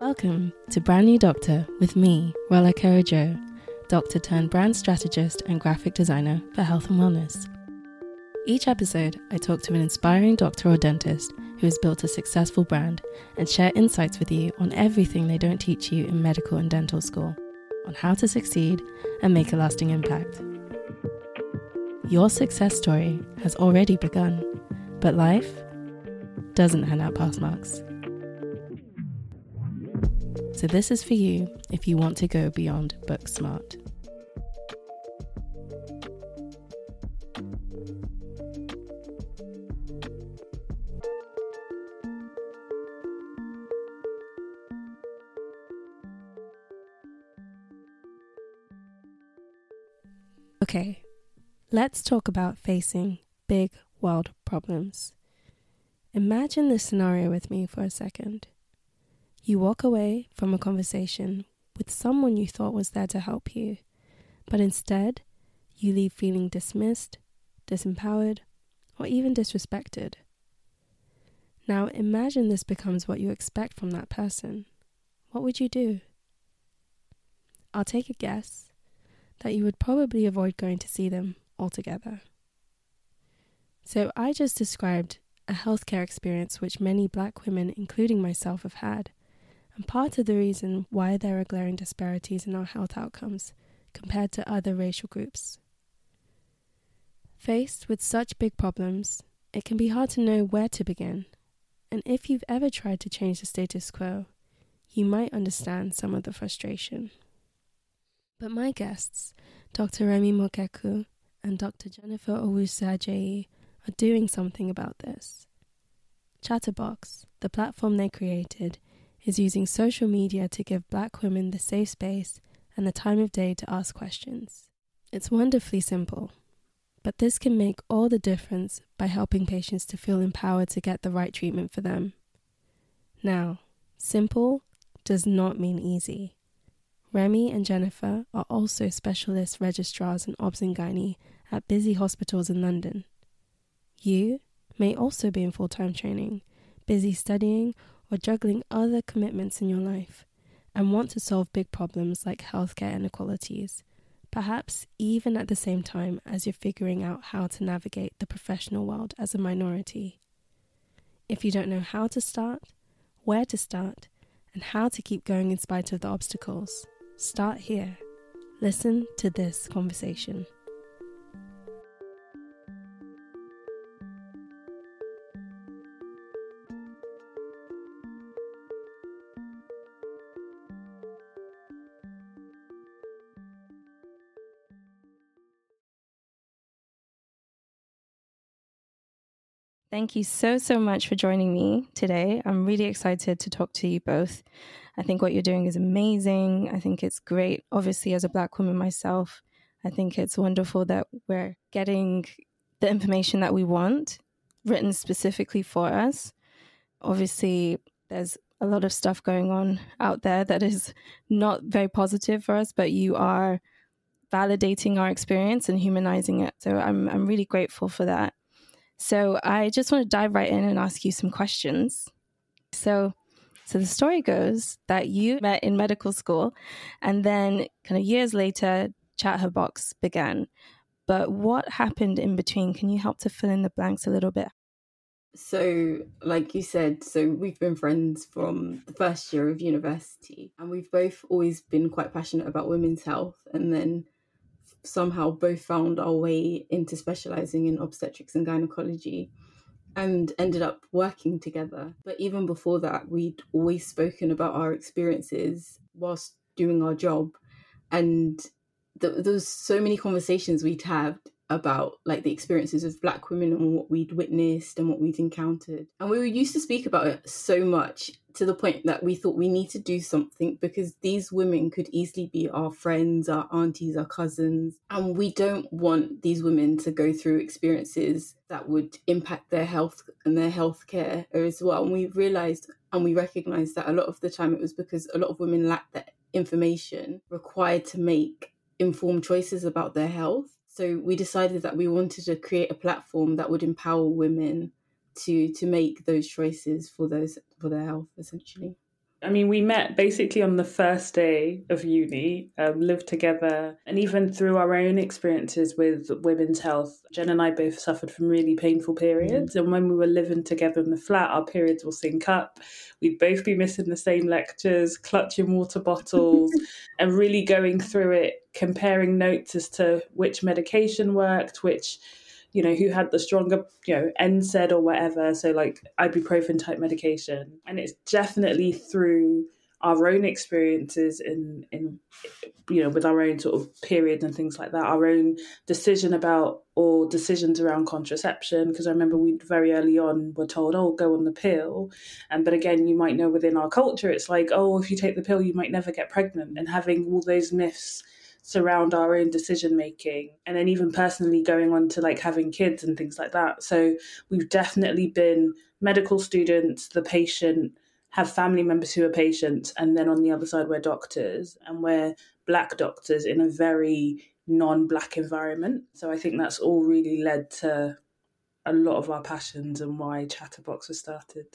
Welcome to Brand New Doctor with me, Rolake Ojo, doctor turned brand strategist and graphic designer for health and wellness. Each episode, I talk to an inspiring doctor or dentist who has built a successful brand and share insights with you on everything they don't teach you in medical and dental school, on how to succeed and make a lasting impact. Your success story has already begun, but life doesn't hand out pass marks. So, this is for you if you want to go beyond book smart. Okay, let's talk about facing big world problems. Imagine this scenario with me for a second. You walk away from a conversation with someone you thought was there to help you, but instead, you leave feeling dismissed, disempowered, or even disrespected. Now imagine this becomes what you expect from that person. What would you do? I'll take a guess that you would probably avoid going to see them altogether. So I just described a healthcare experience which many black women, including myself, have had and part of the reason why there are glaring disparities in our health outcomes compared to other racial groups. Faced with such big problems, it can be hard to know where to begin, and if you've ever tried to change the status quo, you might understand some of the frustration. But my guests, Dr. Remi Mogekwu and Dr. Jennifer Owusu are doing something about this. Chat Her Box, the platform they created, is using social media to give black women the safe space and the time of day to ask questions. It's wonderfully simple, but this can make all the difference by helping patients to feel empowered to get the right treatment for them. Now, simple does not mean easy. Remi and Jennifer are also specialist registrars in OBS and Gynae at busy hospitals in London. You may also be in full time training, busy studying, or juggling other commitments in your life and want to solve big problems like healthcare inequalities, perhaps even at the same time as you're figuring out how to navigate the professional world as a minority. If you don't know how to start, where to start, and how to keep going in spite of the obstacles, start here. Listen to this conversation. Thank you so, so much for joining me today. I'm really excited to talk to you both. I think what you're doing is amazing. I think it's great. Obviously, as a Black woman myself, I think it's wonderful that we're getting the information that we want written specifically for us. Obviously, there's a lot of stuff going on out there that is not very positive for us, but you are validating our experience and humanizing it. So I'm I'm really grateful for that. So I just want to dive right in and ask you some questions. So, so the story goes that you met in medical school, and then kind of years later, Chat Her Box began. But what happened in between? Can you help to fill in the blanks a little bit? So, like you said, so we've been friends from the first year of university, and we've both always been quite passionate about women's health. And then somehow both found our way into specializing in obstetrics and gynecology and ended up working together. But even before that, we'd always spoken about our experiences whilst doing our job. And th- there was so many conversations we'd had about like the experiences of black women and what we'd witnessed and what we'd encountered. And we were used to speak about it so much to the point that we thought we need to do something because these women could easily be our friends our aunties our cousins. And we don't want these women to go through experiences that would impact their health and their health care as well. And we realized and we recognized that a lot of the time it was because a lot of women lacked that information required to make informed choices about their health so we decided that we wanted to create a platform that would empower women to to make those choices for those for their health essentially I mean, we met basically on the first day of uni, um, lived together, and even through our own experiences with women's health, Jen and I both suffered from really painful periods. And when we were living together in the flat, our periods will sync up. We'd both be missing the same lectures, clutching water bottles, and really going through it, comparing notes as to which medication worked, which you know, who had the stronger, you know, NSAID or whatever. So like ibuprofen type medication. And it's definitely through our own experiences in in you know with our own sort of periods and things like that our own decision about or decisions around contraception because i remember we very early on were told oh go on the pill and but again you might know within our culture it's like oh if you take the pill you might never get pregnant and having all those myths surround our own decision making and then even personally going on to like having kids and things like that. So we've definitely been medical students the patient have family members who are patients and then on the other side we're doctors and we're black doctors in a very non-black environment. So i think that's all really led to a lot of our passions and why Chat Her Box was started.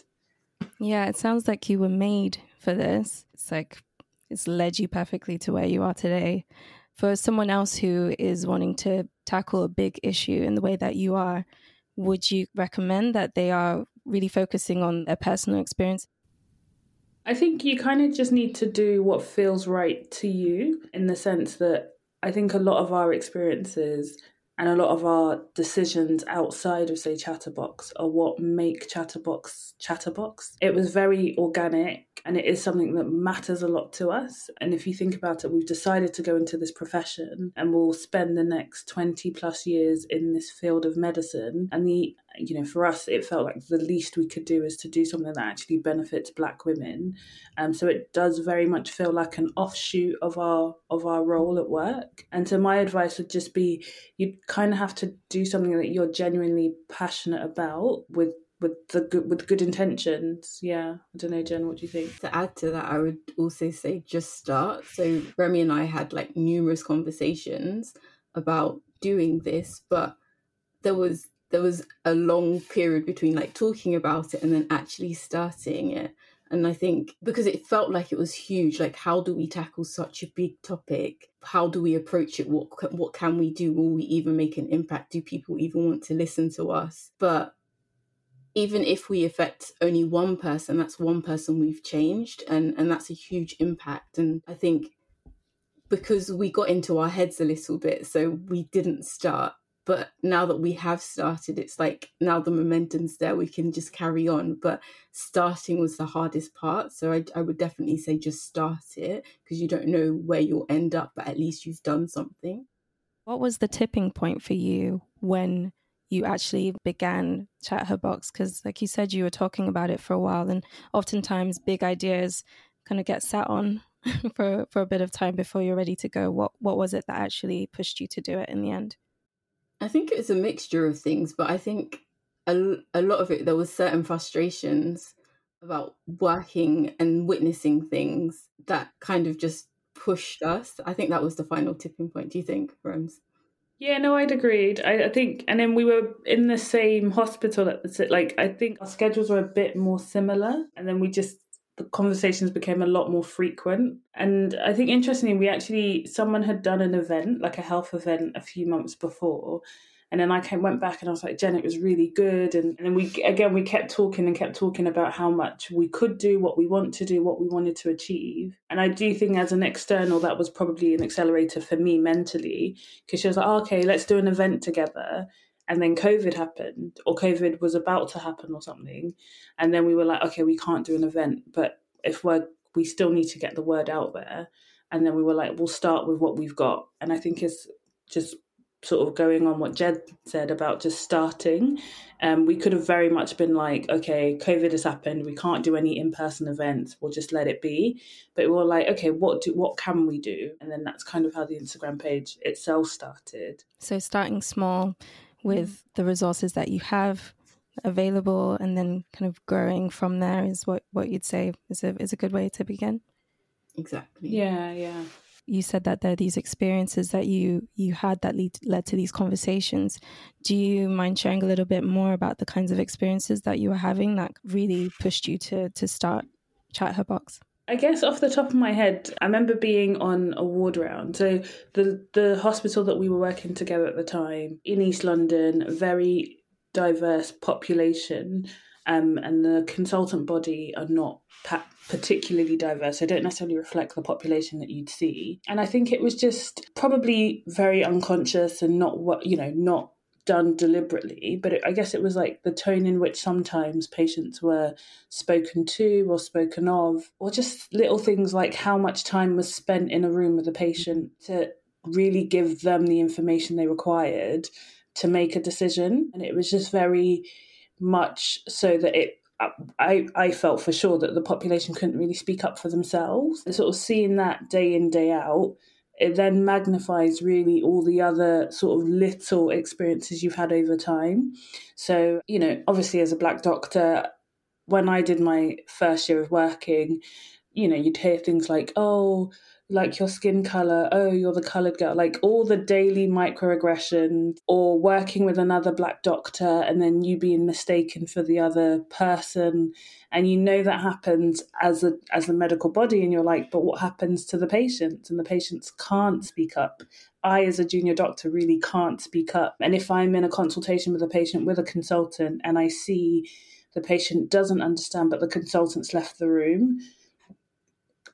Yeah it sounds like you were made for this. It's like it's led you perfectly to where you are today. For someone else who is wanting to tackle a big issue in the way that you are, would you recommend that they are really focusing on their personal experience? I think you kind of just need to do what feels right to you in the sense that I think a lot of our experiences and a lot of our decisions outside of say Chat Her Box are what make Chat Her Box chatterbox. It was very organic and it is something that matters a lot to us. And if you think about it we've decided to go into this profession and we'll spend the next 20 plus years in this field of medicine. And the you know, for us, it felt like the least we could do is to do something that actually benefits Black women. Um, so it does very much feel like an offshoot of our of our role at work. And so my advice would just be, you kind of have to do something that you're genuinely passionate about with with the good with good intentions. Yeah, I don't know, Jen. What do you think? To add to that, I would also say just start. So Remi and I had like numerous conversations about doing this, but there was there was a long period between like talking about it and then actually starting it. And i think because it felt like it was huge like how do we tackle such a big topic? How do we approach it? What what can we do? Will we even make an impact? Do people even want to listen to us? But even if we affect only one person that's one person we've changed and and that's a huge impact. And i think because we got into our heads a little bit so we didn't start but now that we have started it's like now the momentum's there we can just carry on. But starting was the hardest part so i, I would definitely say just start it because you don't know where you'll end up but at least you've done something. What was the tipping point for you when you actually began Chat Her Box? Because like you said you were talking about it for a while and oftentimes big ideas kind of get sat on for for a bit of time before you're ready to go. What what was it that actually pushed you to do it in the end I think it's a mixture of things, but I think a, a lot of it, there was certain frustrations about working and witnessing things that kind of just pushed us. I think that was the final tipping point. Do you think, Rose? Yeah, no, I'd agreed. I, I think, and then we were in the same hospital at the like. I think our schedules were a bit more similar, and then we just the conversations became a lot more frequent. And I think interestingly, we actually someone had done an event, like a health event, a few months before. And then I came, went back and I was like, Jen, it was really good. And, and then we, again, we kept talking and kept talking about how much we could do, what we want to do, what we wanted to achieve. And I do think as an external, that was probably an accelerator for me mentally, because she was like, oh, okay, let's do an event together and then COVID happened, or COVID was about to happen, or something, and then we were like, okay, we can't do an event, but if we're we still need to get the word out there, and then we were like, we'll start with what we've got, and I think it's just sort of going on what Jen said about just starting. Um, we could have very much been like, okay, COVID has happened, we can't do any in person events, we'll just let it be. But we were like, okay, what do what can we do? And then that's kind of how the Instagram page itself started. So starting small, with mm-hmm. the resources that you have available and then kind of growing from there is what, what you'd say is a, is a good way to begin. Exactly. Yeah, yeah. you said that there are these experiences that you you had that lead, led to these conversations. Do you mind sharing a little bit more about the kinds of experiences that you were having that really pushed you to to start Chat Her Box? I guess off the top of my head, I remember being on a ward round. So the the hospital that we were working together at the time in East London, very diverse population, um, and the consultant body are not pa- particularly diverse. They don't necessarily reflect the population that you'd see. And I think it was just probably very unconscious and not what you know not done deliberately, but it, I guess it was like the tone in which sometimes patients were spoken to or spoken of, or just little things like how much time was spent in a room with a patient to really give them the information they required to make a decision. And it was just very much so that it uh, I, I felt for sure that the population couldn't really speak up for themselves. And sort of seeing that day in, day out it then magnifies really all the other sort of little experiences you've had over time. So, you know, obviously as a black doctor, when I did my first year of working, you know, you'd hear things like, oh, like your skin color, oh, you're the colored girl, like all the daily microaggressions, or working with another black doctor and then you being mistaken for the other person. And you know that happens as a as a medical body, and you're like, but what happens to the patients? And the patients can't speak up. I, as a junior doctor, really can't speak up. And if I'm in a consultation with a patient with a consultant and I see the patient doesn't understand, but the consultant's left the room,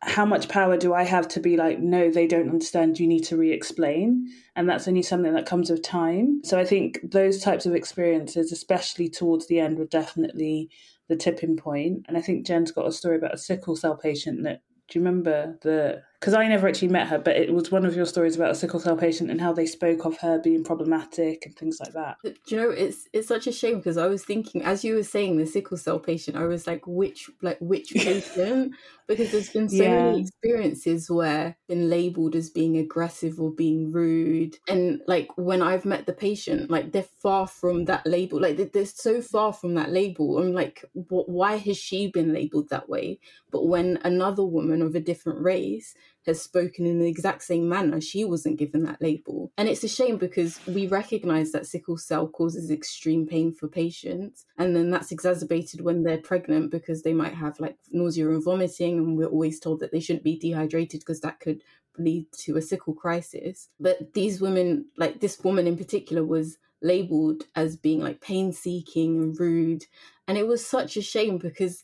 how much power do I have to be like, no, they don't understand, you need to re explain? And that's only something that comes with time. So I think those types of experiences, especially towards the end, were definitely the tipping point. And I think Jen's got a story about a sickle cell patient that do you remember the? Because I never actually met her, but it was one of your stories about a sickle cell patient and how they spoke of her being problematic and things like that. Do you know, it's it's such a shame because I was thinking as you were saying the sickle cell patient, I was like, which like which patient? Because there's been so yeah. many experiences where been labeled as being aggressive or being rude, and like when I've met the patient, like they're far from that label. Like they're so far from that label. I'm like, what? Why has she been labeled that way? But when another woman of a different race has spoken in the exact same manner, she wasn't given that label. And it's a shame because we recognize that sickle cell causes extreme pain for patients. And then that's exacerbated when they're pregnant because they might have like nausea and vomiting. We're always told that they shouldn't be dehydrated because that could lead to a sickle crisis. But these women, like this woman in particular, was labeled as being like pain seeking and rude. And it was such a shame because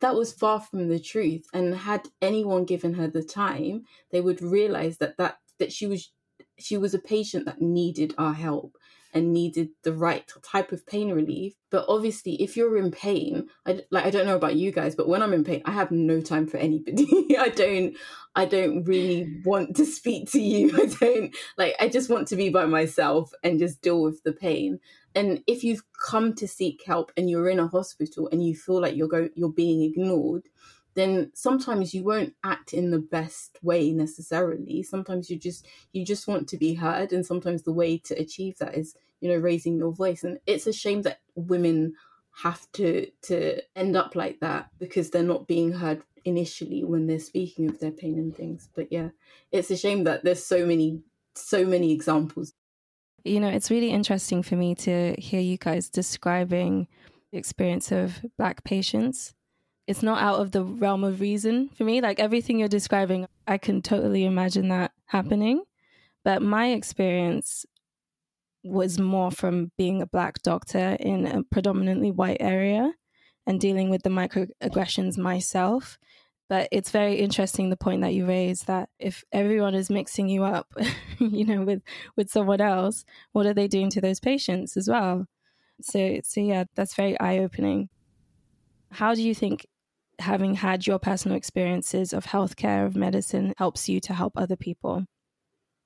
that was far from the truth and had anyone given her the time they would realize that that that she was she was a patient that needed our help and needed the right type of pain relief. But obviously if you're in pain I, like i don't know about you guys but when i'm in pain i have no time for anybody. I don't i don't really want to speak to you. I don't like i just want to be by myself and just deal with the pain. And if you've come to seek help and you're in a hospital and you feel like you're go- you're being ignored then sometimes you won't act in the best way necessarily. Sometimes you just you just want to be heard and sometimes the way to achieve that is you know raising your voice. And it's a shame that women have to to end up like that because they're not being heard initially when they're speaking of their pain and things. But yeah it's a shame that there's so many so many examples. You know, it's really interesting for me to hear you guys describing the experience of Black patients. It's not out of the realm of reason for me. Like everything you're describing, I can totally imagine that happening. But my experience was more from being a Black doctor in a predominantly white area and dealing with the microaggressions myself but it's very interesting the point that you raised that if everyone is mixing you up you know with with someone else what are they doing to those patients as well so so yeah that's very eye-opening how do you think having had your personal experiences of healthcare of medicine helps you to help other people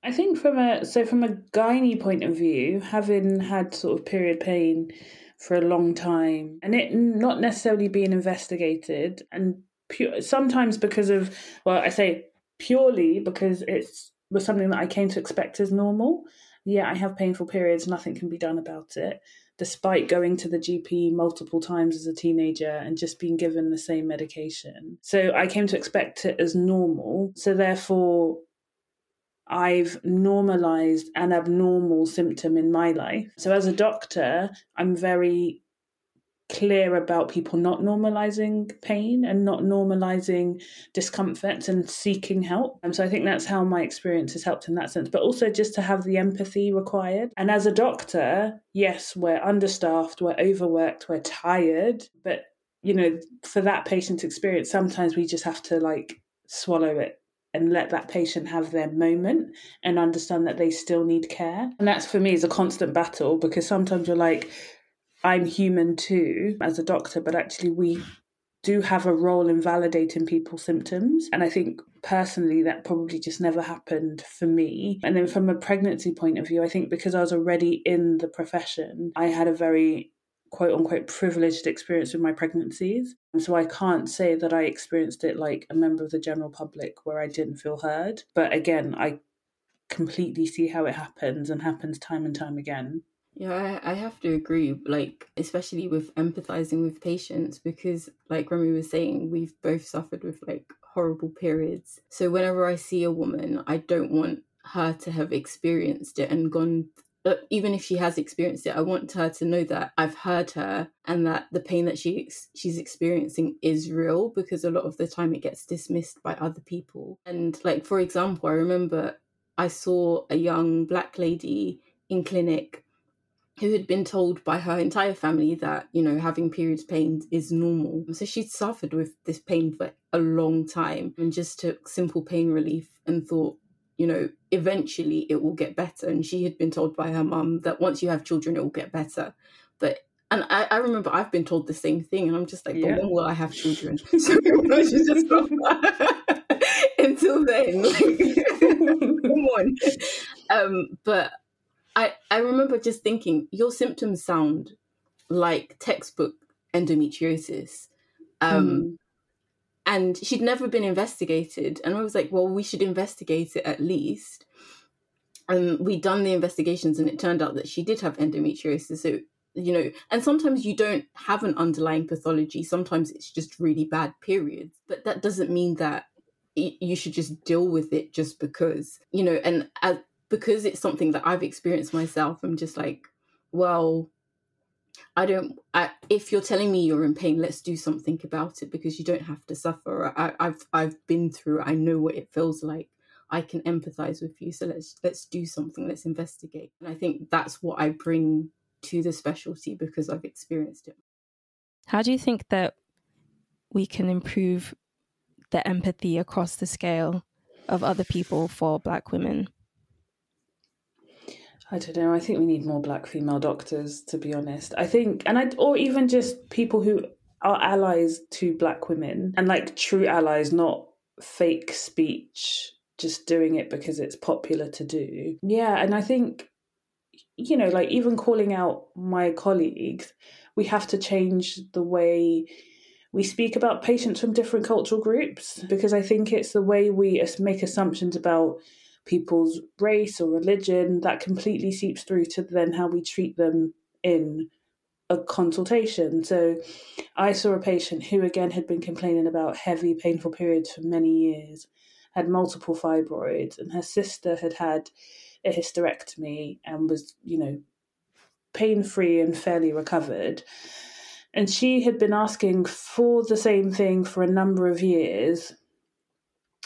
i think from a so from a gynae point of view having had sort of period pain for a long time and it not necessarily being investigated and pure, sometimes because of well, I say purely because it's was something that I came to expect as normal. Yeah, I have painful periods, nothing can be done about it, despite going to the GP multiple times as a teenager and just being given the same medication. So I came to expect it as normal. So therefore, I've normalized an abnormal symptom in my life. So, as a doctor, I'm very clear about people not normalizing pain and not normalizing discomfort and seeking help. And so I think that's how my experience has helped in that sense, but also just to have the empathy required. And as a doctor, yes, we're understaffed, we're overworked, we're tired, but you know, for that patient experience, sometimes we just have to like swallow it and let that patient have their moment and understand that they still need care. And that's for me is a constant battle because sometimes you're like, I'm human too as a doctor, but actually we do have a role in validating people's symptoms. And I think personally that probably just never happened for me. And then from a pregnancy point of view, I think because I was already in the profession, I had a very quote unquote privileged experience with my pregnancies. And so I can't say that I experienced it like a member of the general public where I didn't feel heard. But again, I completely see how it happens and happens time and time again. Yeah, I, I have to agree, like, especially with empathizing with patients, because, like Remi was saying, we've both suffered with like horrible periods. So, whenever I see a woman, I don't want her to have experienced it and gone uh, even if she has experienced it, I want her to know that I've heard her and that the pain that she she's experiencing is real because a lot of the time it gets dismissed by other people. And like for example, I remember I saw a young black lady in clinic who had been told by her entire family that you know having periods pains is normal so she'd suffered with this pain for a long time and just took simple pain relief and thought you know, eventually it will get better. And she had been told by her mum that once you have children, it will get better. But and I, I remember I've been told the same thing, and I'm just like, yeah. but when will I have children? So I should just stop. Until then, like, come on. Um, but I I remember just thinking your symptoms sound like textbook endometriosis. Um, mm and she'd never been investigated and i was like well we should investigate it at least. And we'd done the investigations and it turned out that she did have endometriosis so you know and sometimes you don't have an underlying pathology. Sometimes it's just really bad periods but that doesn't mean that you should just deal with it just because you know and as, because it's something that i've experienced myself i'm just like well I don't. I, if you're telling me you're in pain, let's do something about it because you don't have to suffer. I, I've I've been through. I know what it feels like. I can empathize with you. So let's let's do something. Let's investigate. And I think that's what I bring to the specialty because I've experienced it. How do you think that we can improve the empathy across the scale of other people for Black women? I don't know. I think we need more black female doctors, to be honest. I think, and I, or even just people who are allies to black women and like true allies, not fake speech, just doing it because it's popular to do. Yeah. And I think, you know, like even calling out my colleagues, we have to change the way we speak about patients from different cultural groups because I think it's the way we make assumptions about people's race or religion, that completely seeps through to then how we treat them in a consultation. So I saw a patient who again had been complaining about heavy, painful periods for many years, had multiple fibroids, and her sister had had a hysterectomy and was, you know, pain free and fairly recovered. And she had been asking for the same thing for a number of years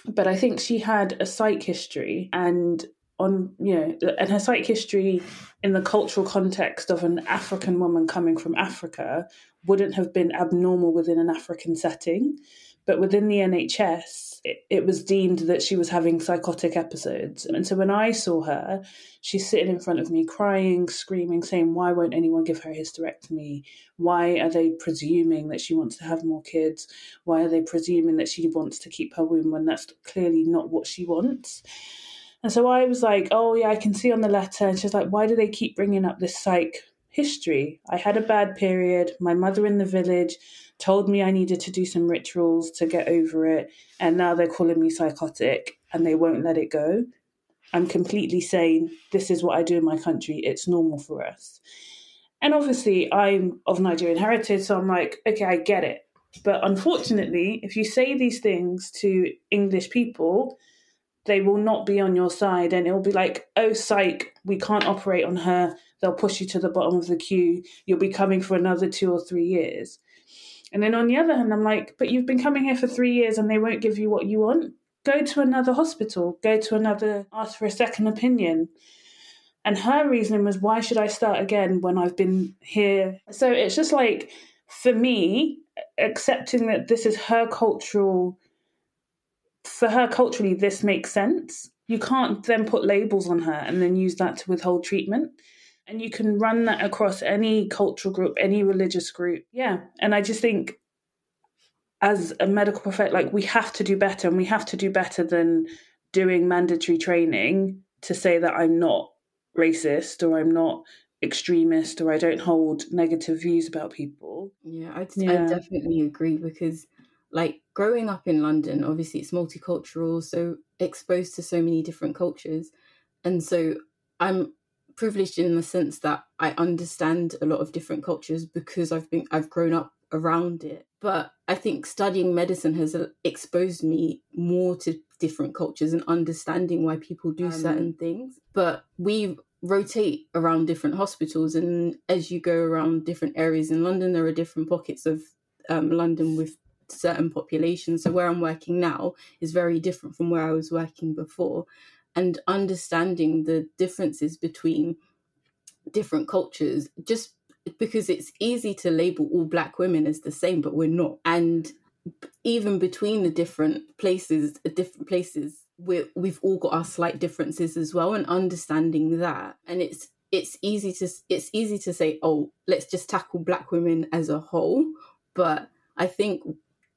but I think she had a psych history and on you know and her psych history in the cultural context of an African woman coming from Africa wouldn't have been abnormal within an African setting but within the NHS, it, it, was deemed that she was having psychotic episodes. And so when I saw her, she's sitting in front of me, crying, screaming, saying, Why won't anyone give her a hysterectomy? Why are they presuming that she wants to have more kids? Why are they presuming that she wants to keep her womb when that's clearly not what she wants? And so I was like, Oh, yeah, I can see on the letter. And she's like, Why do they keep bringing up this psych history? I had a bad period. My mother in the village told me I needed to do some rituals to get over it, and now they're calling me psychotic and they won't let it go. I'm completely sane. This is what I do in my country. It's normal for us. And obviously, I'm of Nigerian heritage, so I'm like, okay, I get it. But unfortunately, if you say these things to English people, they will not be on your side and it'll be like, oh, psych, we can't operate on her. They'll push you to the bottom of the queue. You'll be coming for another two or three years. And then on the other hand, I'm like, but you've been coming here for three years and they won't give you what you want. Go to another hospital, go to another, ask for a second opinion. And her reasoning was, why should I start again when I've been here? So it's just like, for me, accepting that this is her cultural for her culturally this makes sense you can't then put labels on her and then use that to withhold treatment and you can run that across any cultural group any religious group yeah and i just think as a medical professional like we have to do better and we have to do better than doing mandatory training to say that i'm not racist or i'm not extremist or i don't hold negative views about people yeah, yeah. I definitely agree because like growing up in London, obviously it's multicultural, so exposed to so many different cultures. And so I'm privileged in the sense that I understand a lot of different cultures because I've been I've grown up around it. But I think studying medicine has uh, exposed me more to different cultures and understanding why people do um, certain things. But we rotate around different hospitals and as you go around different areas in London there are different pockets of um, London with certain populations. So where I'm working now is very different from where I was working before. And understanding the differences between different cultures, just because it's easy to label all black women as the same, but we're not. And even between the different places, different places, we we've all got our slight differences as well, and understanding that. And it's it's easy to it's easy to say, oh, let's just tackle black women as a whole, but I think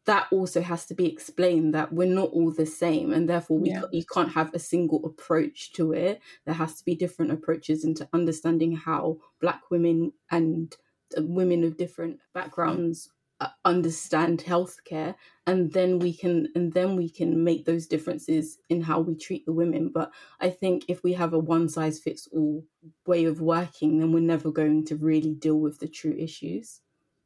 that also has to be explained that we're not all the same and therefore we yeah. you can't have a single approach to it. There has to be different approaches into understanding how black women and women of different backgrounds uh, understand healthcare and then we can and then we can make those differences in how we treat the women. But i think if we have a one size fits all way of working then we're never going to really deal with the true issues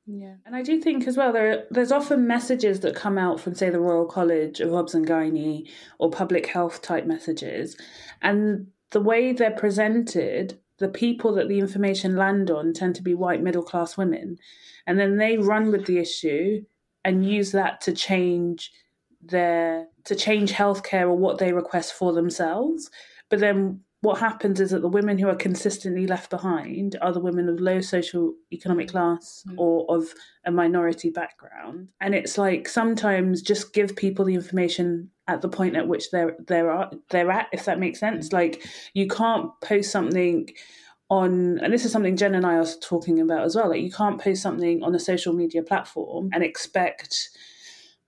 yeah, and I do think as well there there's often messages that come out from say the Royal College of Obs and Gynae or public health type messages, and the way they're presented, the people that the information land on tend to be white middle class women, and then they run with the issue and use that to change their to change healthcare or what they request for themselves. But then what happens is that the women who are consistently left behind are the women of low social economic class mm. or of a minority background and it's like sometimes just give people the information at the point at which they're they're they're at if that makes sense mm. like you can't post something on and this is something Jen and I are talking about as well like you can't post something on a social media platform and expect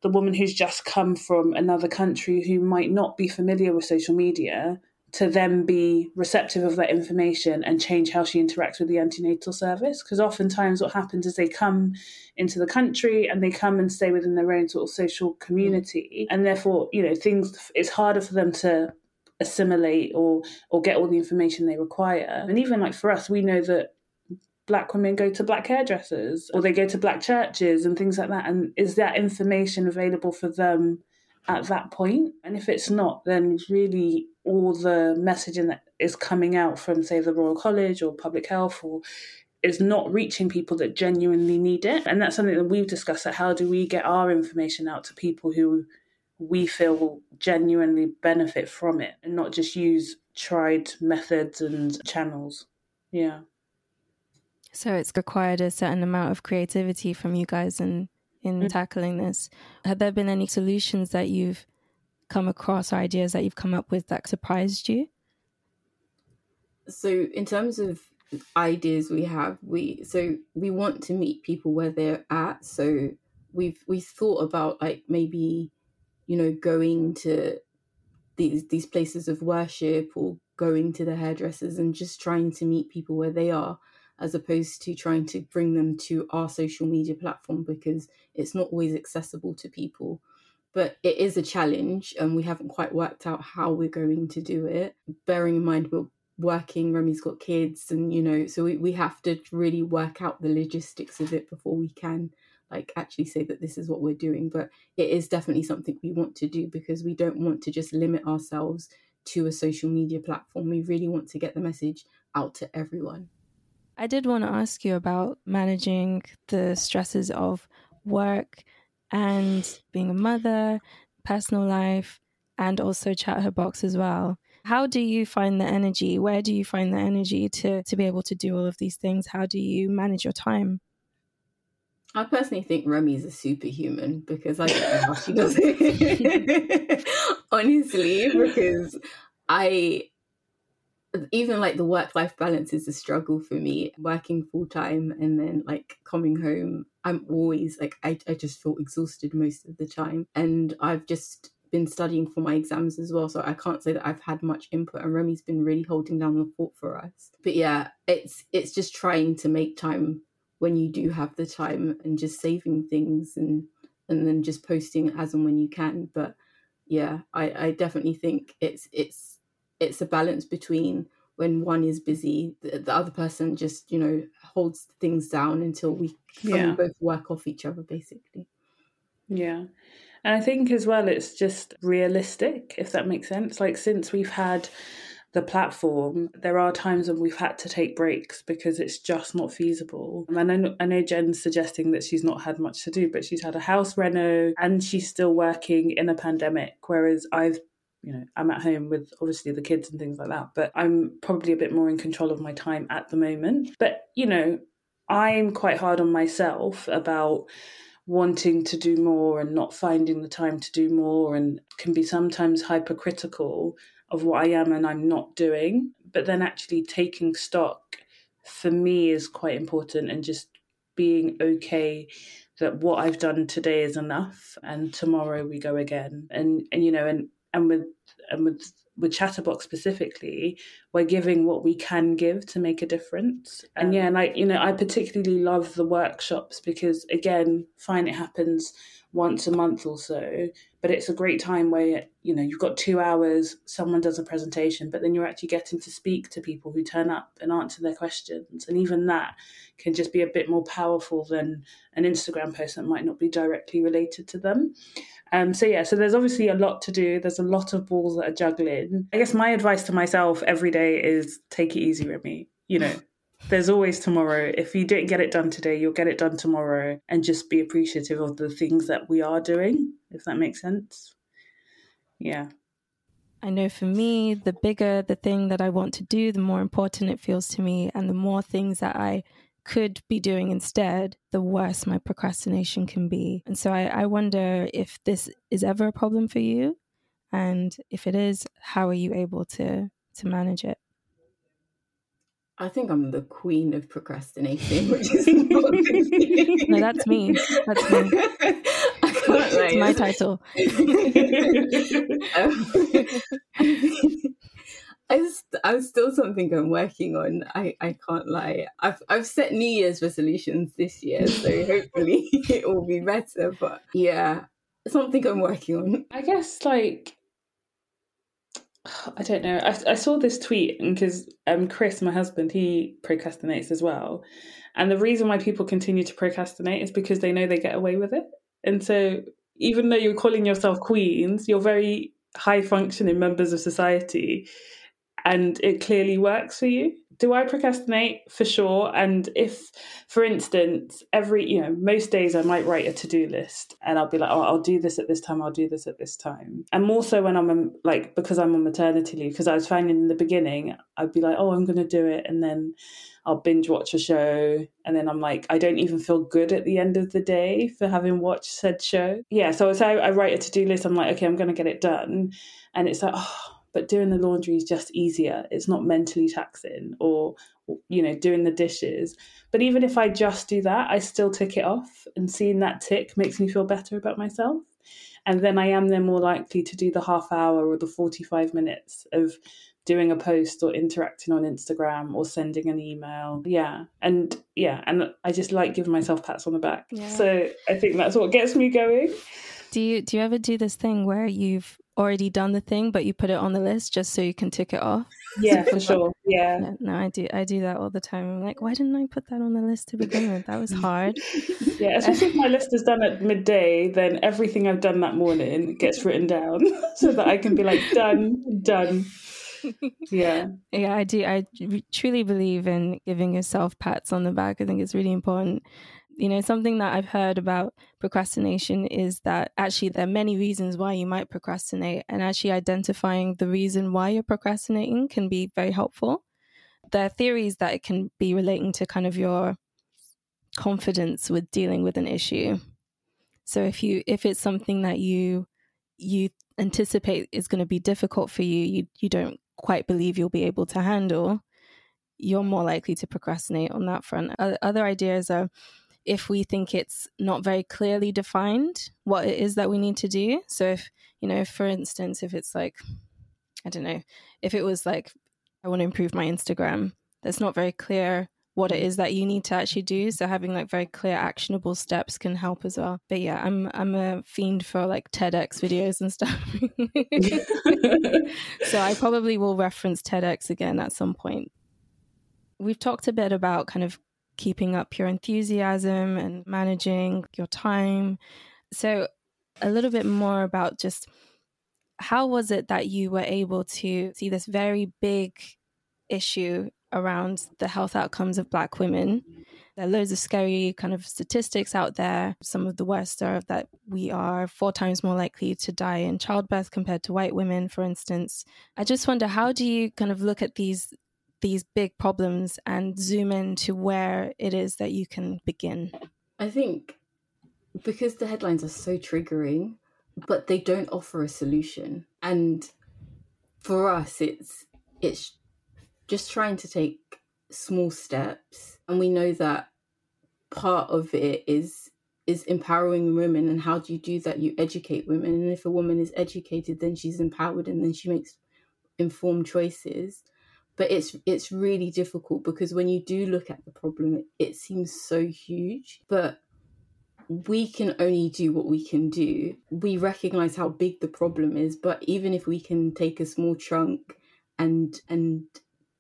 the woman who's just come from another country who might not be familiar with social media to then be receptive of that information and change how she interacts with the antenatal service. Because oftentimes, what happens is they come into the country and they come and stay within their own sort of social community, and therefore, you know, things it's harder for them to assimilate or or get all the information they require. And even like for us, we know that black women go to black hairdressers or they go to black churches and things like that. And is that information available for them? at that point. And if it's not, then really all the messaging that is coming out from, say, the Royal College or public health or is not reaching people that genuinely need it. And that's something that we've discussed that how do we get our information out to people who we feel will genuinely benefit from it and not just use tried methods and channels. Yeah. So it's required a certain amount of creativity from you guys in in mm-hmm. tackling this. Have there been any solutions that you've come across, ideas that you've come up with that surprised you? So, in terms of ideas we have, we so we want to meet people where they're at. So we've we thought about like maybe you know going to these these places of worship or going to the hairdressers and just trying to meet people where they are as opposed to trying to bring them to our social media platform because it's not always accessible to people. But it is a challenge, and we haven't quite worked out how we're going to do it. Bearing in mind, we're working, Remi's got kids, and you know, so we, we have to really work out the logistics of it before we can like actually say that this is what we're doing. But it is definitely something we want to do because we don't want to just limit ourselves to a social media platform. We really want to get the message out to everyone. I did want to ask you about managing the stresses of work and being a mother, personal life, and also chat her box as well. How do you find the energy? Where do you find the energy to, to be able to do all of these things? How do you manage your time? I personally think Remi is a superhuman because I don't know how she does it. Honestly, because I even like the work life balance is a struggle for me. Working full time and then like coming home i'm always like I, I just feel exhausted most of the time. And i've just been studying for my exams as well so i can't say that i've had much input and remi's been really holding down the fort for us. But yeah it's it's just trying to make time when you do have the time and just saving things and and then just posting as and when you can. But yeah i i definitely think it's it's it's a balance between when one is busy the, the other person just you know holds things down until we, yeah. we both work off each other basically yeah and i think as well it's just realistic if that makes sense like since we've had the platform, there are times when we've had to take breaks because it's just not feasible. And I know, I know Jen's suggesting that she's not had much to do, but she's had a house reno and she's still working in a pandemic, whereas I've you know i'm at home with obviously the kids and things like that but i'm probably a bit more in control of my time at the moment but you know i'm quite hard on myself about wanting to do more and not finding the time to do more and can be sometimes hypercritical of what i am and i'm not doing but then actually taking stock for me is quite important and just being okay that what I've done today is enough and tomorrow we go again. And and you know, and and with and with with Chat Her Box specifically, we're giving what we can give to make a difference. And yeah, and I you know I particularly love the workshops because again, fine it happens once a month or so, but it's a great time where you know you've got two hours, someone does a presentation, but then you're actually getting to speak to people who turn up and answer their questions, and even that can just be a bit more powerful than an Instagram post that might not be directly related to them. Um, so yeah, so there's obviously a lot to do. There's a lot of balls that are juggling. I guess my advice to myself every day is take it easy with me. You know, there's always tomorrow. If you didn't get it done today, you'll get it done tomorrow, and just be appreciative of the things that we are doing. If that makes sense. Yeah. I know for me, the bigger the thing that I want to do, the more important it feels to me, and the more things that I could be doing instead, the worse my procrastination can be. And so I, I wonder if this is ever a problem for you. And if it is, how are you able to to manage it? I think I'm the queen of procrastinating, which is no, that's me. That's me. It's my title. um, it's still something I'm working on. I, I can't lie. I've I've set New Year's resolutions this year, so hopefully it will be better. But yeah, something I'm working on. I guess like I don't know. I, I saw this tweet because um Chris, my husband, he procrastinates as well, and the reason why people continue to procrastinate is because they know they get away with it, and so even though you're calling yourself queens, you're very high functioning members of society and it clearly works for you do I procrastinate? For sure. And if, for instance, every, you know, most days I might write a to do list and I'll be like, oh, I'll do this at this time, I'll do this at this time. And more so when I'm um, like, because I'm on maternity leave, because I was finding in the beginning, I'd be like, oh, I'm to do it. And then I'll binge watch a show. And then I'm like, I don't even feel good at the end of the day for having watched said show. Yeah. So, so I, I write a to do list. I'm like, okay, I'm to get it done. And it's like, oh, but doing the laundry is just easier. It's not mentally taxing or, you know, doing the dishes. But even if I just do that, I still tick it off. And seeing that tick makes me feel better about myself. And then I am then more likely to do the half hour or the 45 minutes of doing a post or interacting on Instagram or sending an email. Yeah. And yeah, and I just like giving myself pats on the back. Yeah. So I think that's what gets me going. Do you do you ever do this thing where you've already done the thing, but you put it on the list just so you can tick it off. Yeah, for sure. Yeah. No, no, I do. I do that all the time. I'm like, why didn't I put that on the list to begin with? That was hard. yeah, especially if my list is done at midday, then everything I've done that morning gets written down so that I can be like, done, done. Yeah. Yeah, I do. I truly believe in giving yourself pats on the back. I think it's really important you know, something that I've heard about procrastination is that actually there are many reasons why you might procrastinate, and actually identifying the reason why you're procrastinating can be very helpful. There are theories that it can be relating to kind of your confidence with dealing with an issue. So if you if it's something that you you anticipate is going to be difficult for you, you you don't quite believe you'll be able to handle, you're more likely to procrastinate on that front. Other ideas are if we think it's not very clearly defined what it is that we need to do. So if, you know, for instance, if it's like, I don't know, if it was like, I want to improve my Instagram, that's not very clear what it is that you need to actually do. So having like very clear actionable steps can help as well. But yeah, I'm I'm a fiend for like TEDx videos and stuff. so I probably will reference TEDx again at some point. We've talked a bit about kind of keeping up your enthusiasm and managing your time. So, a little bit more about just how was it that you were able to see this very big issue around the health outcomes of Black women? There are loads of scary kind of statistics out there. Some of the worst are that we are four times more likely to die in childbirth compared to white women, for instance. I just wonder how do you kind of look at these these big problems and zoom in to where it is that you can begin? I think because the headlines are so triggering, but they don't offer a solution. And for us it's it's just trying to take small steps and we know that part of it is is empowering women and how do you do that you educate women and if a woman is educated then she's empowered and then she makes informed choices but it's it's really difficult because when you do look at the problem it, seems so huge but we can only do what we can do. We recognize how big the problem is but even if we can take a small chunk and and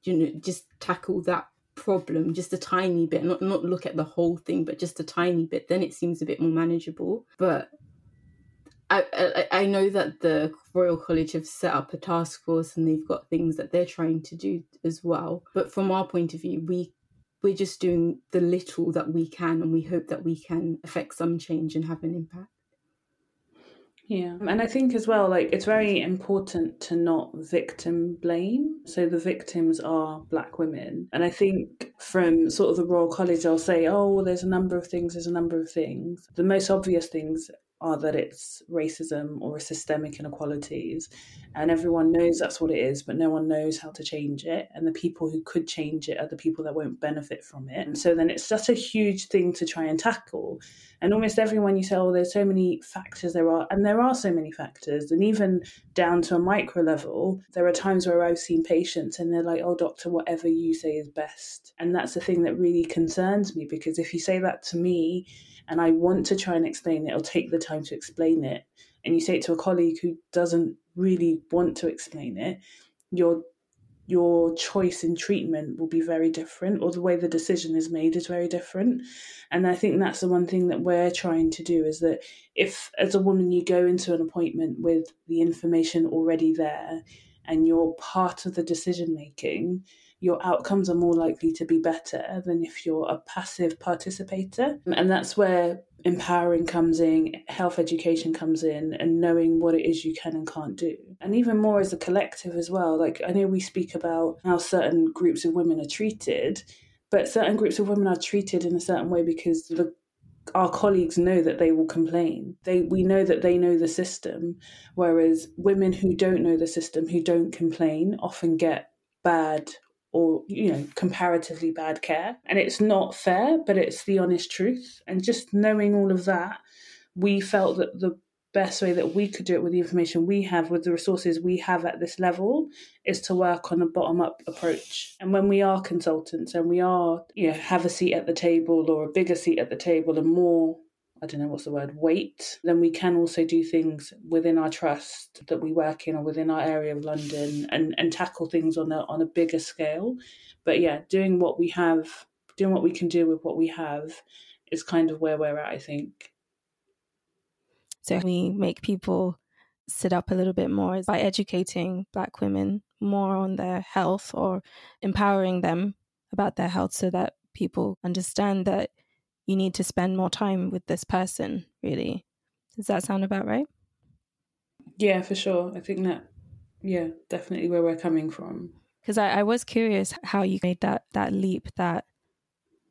you know just tackle that problem just a tiny bit not not look at the whole thing but just a tiny bit then it seems a bit more manageable. But I, I, know that the Royal College have set up a task force and they've got things that they're trying to do as well. But from our point of view, we we're just doing the little that we can and we hope that we can affect some change and have an impact. Yeah. And I think as well, like, it's very important to not victim blame. So the victims are black women. And I think from sort of the Royal College, they'll say, oh, well, there's a number of things, there's a number of things. The most obvious things are that it's racism or systemic inequalities. And everyone knows that's what it is, but no one knows how to change it. And the people who could change it are the people that won't benefit from it. And so then it's such a huge thing to try and tackle. And almost everyone you say, oh, there's so many factors there are, and there are so many factors. And even down to a micro level, there are times where I've seen patients and they're like, oh, doctor, whatever you say is best. And that's the thing that really concerns me because if you say that to me, and I want to try and explain it or take the time to explain it, and you say it to a colleague who doesn't really want to explain it, your your choice in treatment will be very different or the way the decision is made is very different. And i think that's the one thing that we're trying to do is that if as a woman you go into an appointment with the information already there and you're part of the decision making your outcomes are more likely to be better than if you're a passive participator. And that's where empowering comes in, health education comes in, and knowing what it is you can and can't do. And even more as a collective as well. Like, I know we speak about how certain groups of women are treated, but certain groups of women are treated in a certain way because the our colleagues know that they will complain. They we know that they know the system, whereas women who don't know the system, who don't complain, often get bad or you know comparatively bad care. And it's not fair but it's the honest truth. And just knowing all of that we felt that the best way that we could do it with the information we have with the resources we have at this level is to work on a bottom up approach. And when we are consultants and we are you know have a seat at the table or a bigger seat at the table and more I don't know what's the word, weight, then we can also do things within our trust that we work in or within our area of London and, and tackle things on a on a bigger scale. But yeah, doing what we have, doing what we can do with what we have is kind of where we're at, I think. So we make people sit up a little bit more by educating black women more on their health or empowering them about their health so that people understand that you need to spend more time with this person, really. Does that sound about right? Yeah, for sure. I think that, yeah, definitely where we're coming from. Because I, I was curious how you made that, that leap that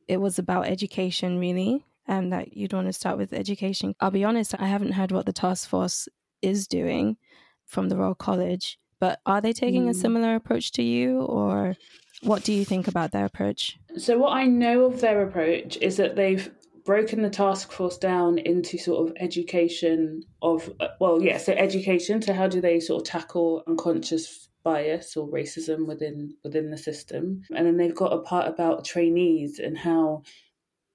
it was about education, really, and that you'd want to start with education. I'll be honest, I haven't heard what the task force is doing from the Royal College, but are they taking mm. a similar approach to you, or what do you think about their approach? So, what I know of their approach is that they've broken the task force down into sort of education of, uh, well, yeah, so education. So, how do they sort of tackle unconscious bias or racism within within the system? And then they've got a part about trainees and how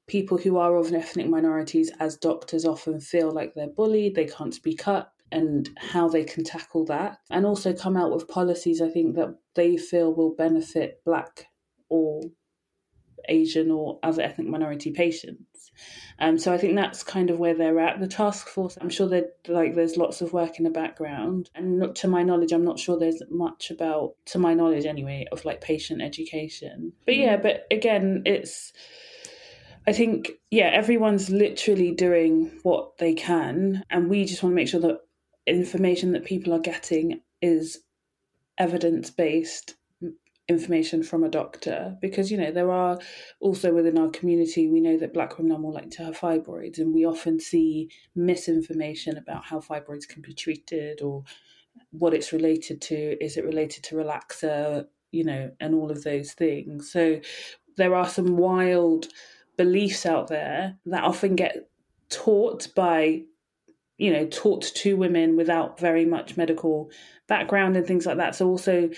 people who are of ethnic minorities as doctors often feel like they're bullied, they can't speak up, and how they can tackle that, and also come out with policies I think that they feel will benefit Black or Asian or other ethnic minority patients. Um, so I think that's kind of where they're at. The task force, I'm sure that like there's lots of work in the background, and not, to my knowledge, I'm not sure there's much about, to my knowledge anyway, of like patient education. But yeah, but again, it's. I think, yeah, everyone's literally doing what they can, and we just want to make sure that information that people are getting is evidence based information from a doctor. Because you know there are also within our community we know that black women are more likely to have fibroids and we often see misinformation about how fibroids can be treated or what it's related to. Is it related to relaxer you know and all of those things? So there are some wild beliefs out there that often get taught by you know taught to women without very much medical background and things like that. So also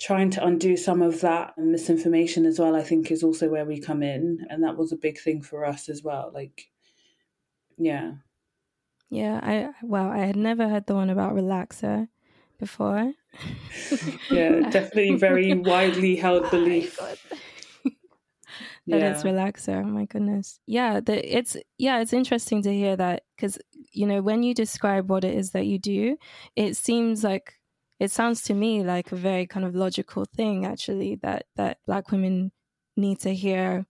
trying to undo some of that misinformation as well i think is also where we come in. And that was a big thing for us as well like yeah. Yeah i well i had never heard the one about relaxer before. Yeah definitely very widely held oh belief that yeah. it's relaxer. Oh my goodness. Yeah, the, it's yeah, it's interesting to hear that because you know when you describe what it is that you do, it seems like it sounds to me like a very kind of logical thing actually that that black women need to hear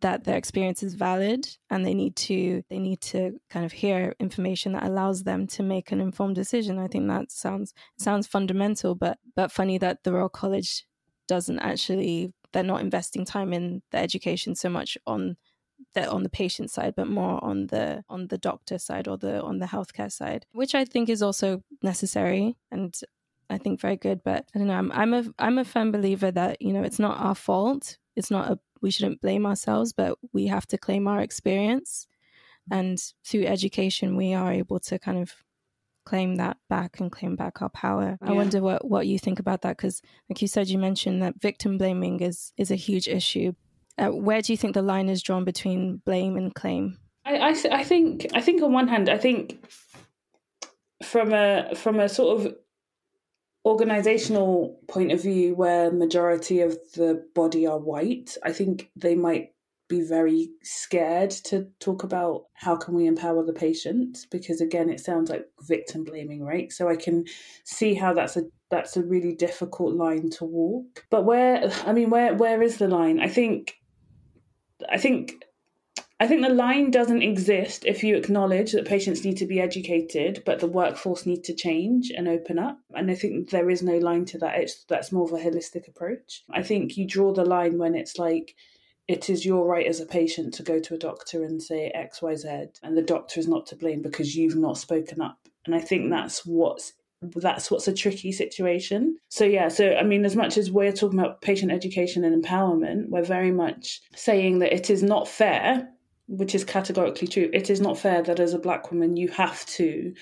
that their experience is valid and they need to they need to kind of hear information that allows them to make an informed decision i think that sounds sounds fundamental but but funny that the royal college doesn't actually they're not investing time in the education so much on the on the patient side but more on the on the doctor side or the on the healthcare side which i think is also necessary and i think very good but i don't know. I'm i'm a i'm a firm believer that you know it's not our fault. It's not a we shouldn't blame ourselves but we have to claim our experience. And through education we are able to kind of claim that back and claim back our power. Yeah. I wonder what, what you think about that because, like you said, you mentioned that victim blaming is is a huge issue. Uh, where do you think the line is drawn between blame and claim? I I, th- I think I think on one hand, I think from a from a sort of organizational point of view where majority of the body are white i think they might be very scared to talk about how can we empower the patient because again it sounds like victim blaming right so i can see how that's a that's a really difficult line to walk but where i mean where where is the line i think i think I think the line doesn't exist if you acknowledge that patients need to be educated, but the workforce need to change and open up. And I think there is no line to that. It's that's more of a holistic approach. I think you draw the line when it's like it is your right as a patient to go to a doctor and say XYZ, and the doctor is not to blame because you've not spoken up. And I think that's what's that's what's a tricky situation. So yeah, so I mean, as much as we're talking about patient education and empowerment, we're very much saying that it is not fair, which is categorically true. It is not fair that as a black woman you have to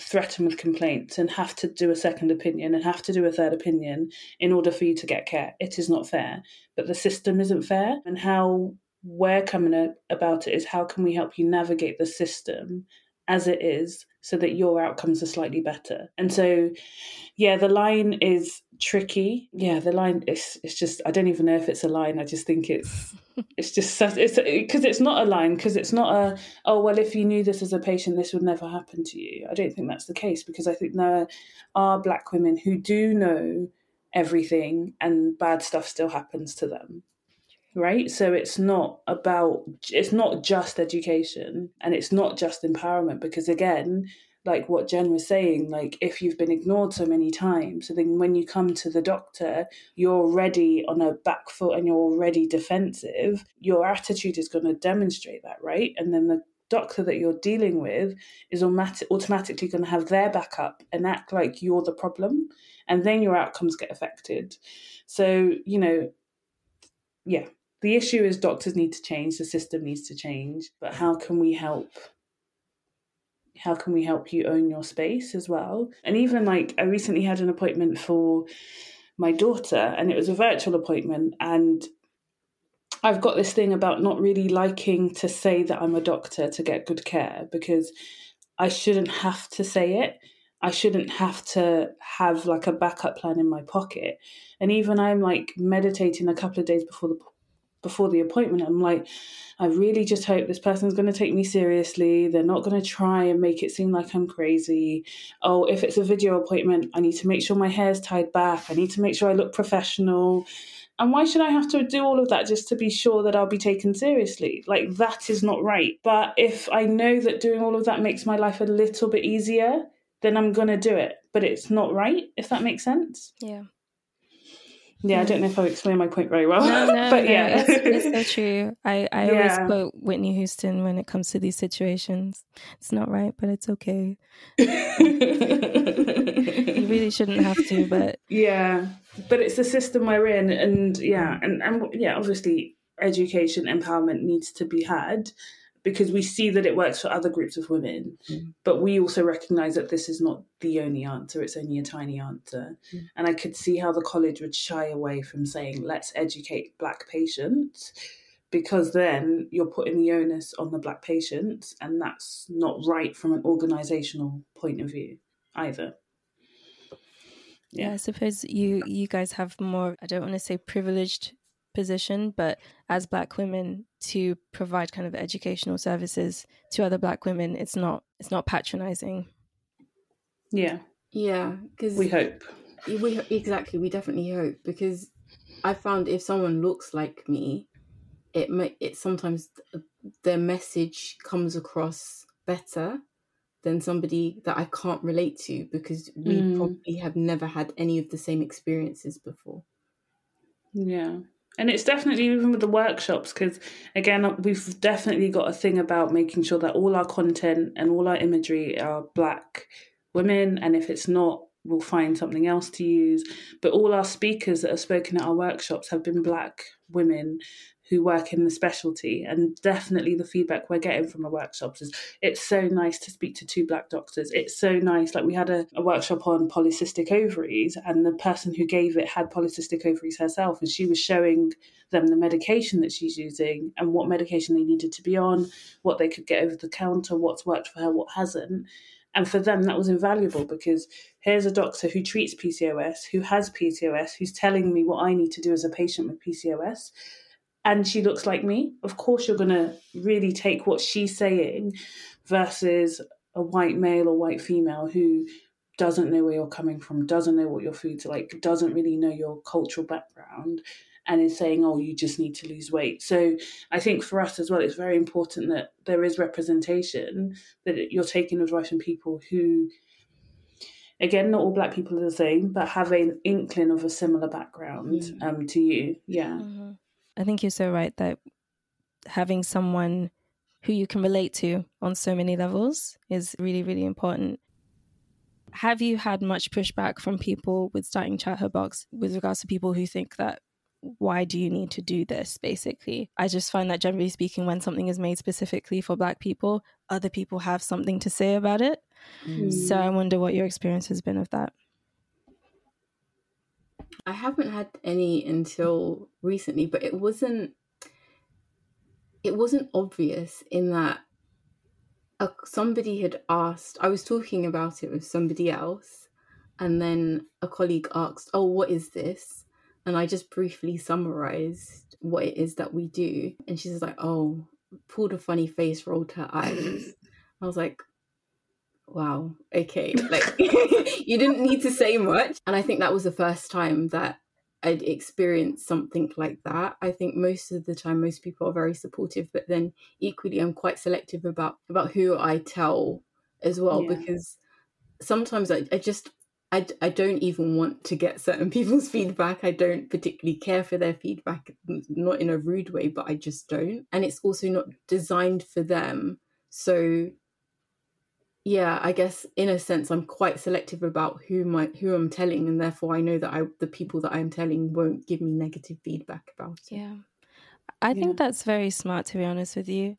threaten with complaints and have to do a second opinion and have to do a third opinion in order for you to get care. It is not fair. But the system isn't fair. And how we're coming about it is how can we help you navigate the system as it is so that your outcomes are slightly better. And so, yeah, the line is tricky. Yeah, the line is it's just I don't even know if it's a line. I just think it's it's just it's because it's not a line because it's not a oh well if you knew this as a patient this would never happen to you. I don't think that's the case because I think there are black women who do know everything and bad stuff still happens to them right so it's not about it's not just education and it's not just empowerment because again like what jen was saying like if you've been ignored so many times so then when you come to the doctor you're already on a back foot and you're already defensive your attitude is going to demonstrate that right and then the doctor that you're dealing with is automatically going to have their backup and act like you're the problem and then your outcomes get affected so you know yeah the issue is doctors need to change, the system needs to change, but how can we help? How can we help you own your space as well? And even like I recently had an appointment for my daughter, and it was a virtual appointment, and I've got this thing about not really liking to say that I'm a doctor to get good care because I shouldn't have to say it. I shouldn't have to have like a backup plan in my pocket. And even I'm like meditating a couple of days before the before the appointment. I'm like, I really just hope this person's going to take me seriously. They're not going to try and make it seem like I'm crazy. Oh, if it's a video appointment, I need to make sure my hair's tied back. I need to make sure I look professional. And why should I have to do all of that just to be sure that I'll be taken seriously? Like, that is not right. But if I know that doing all of that makes my life a little bit easier, then I'm going to do it. But it's not right, if that makes sense. Yeah. Yeah, I don't know if I've explained my point very well. No, no, but no, yeah, it's, it's, so true. I, I yeah. always quote Whitney Houston when it comes to these situations. It's not right, but it's okay. you really shouldn't have to, but yeah, but it's the system we're in, and yeah, and and yeah, obviously, education empowerment needs to be had because we see that it works for other groups of women, mm. but we also recognize that this is not the only answer, it's only a tiny answer. Mm. And I could see how the college would shy away from saying, let's educate Black patients, because then you're putting the onus on the Black patients, and that's not right from an organizational point of view either. Yeah. yeah, I suppose you you guys have more I don't want to say privileged position, but as Black women, to provide kind of educational services to other Black women, it's not it's not patronizing. Yeah, yeah, because we hope. We exactly, we definitely hope because I found if someone looks like me, it may it sometimes their message comes across better than somebody that I can't relate to because we mm. probably have never had any of the same experiences before. Yeah and it's definitely even with the workshops because again we've definitely got a thing about making sure that all our content and all our imagery are black women and if it's not we'll find something else to use. But all our speakers that have spoken at our workshops have been black women who work in the specialty. And definitely the feedback we're getting from our workshops is it's so nice to speak to two black doctors. It's so nice. Like we had a, a workshop on polycystic ovaries, and the person who gave it had polycystic ovaries herself, and she was showing them the medication that she's using and what medication they needed to be on, what they could get over the counter, what's worked for her, what hasn't. And for them, that was invaluable because here's a doctor who treats PCOS, who has PCOS, who's telling me what I need to do as a patient with PCOS and she looks like me, of course you're going to really take what she's saying versus a white male or white female who doesn't know where you're coming from, doesn't know what your food's like, doesn't really know your cultural background, and is saying, oh, you just need to lose weight. So I think for us as well, it's very important that there is representation, that you're taking advice from people who, again, not all black people are the same, but have an inkling of a similar background mm. um, to you. Yeah. Mm-hmm. I think you're so right that having someone who you can relate to on so many levels is really, really important. Have you had much pushback from people with starting Chat Her Box with regards to people who think that why do you need to do this basically i just find that generally speaking when something is made specifically for black people other people have something to say about it mm. so i wonder what your experience has been of that I haven't had any until recently, but it wasn't it wasn't obvious in that a, somebody had asked, I was talking about it with somebody else, and then a colleague asked, Oh, what is this? And I just briefly summarized what it is that we do. And she's like, Oh, pulled a funny face, rolled her eyes. I was like, Wow, okay. Like, you didn't need to say much. And I think that was the first time that I'd experienced something like that. I think most of the time, most people are very supportive, but then equally, I'm quite selective about about who I tell as well yeah. because sometimes I, I just I, I don't even want to get certain people's feedback. I don't particularly care for their feedback, not in a rude way, but I just don't. And it's also not designed for them. So yeah, I guess in a sense I'm quite selective about who my who I'm telling and therefore I know that I the people that I'm telling won't give me negative feedback about it. Yeah. I yeah. think that's very smart to be honest with you.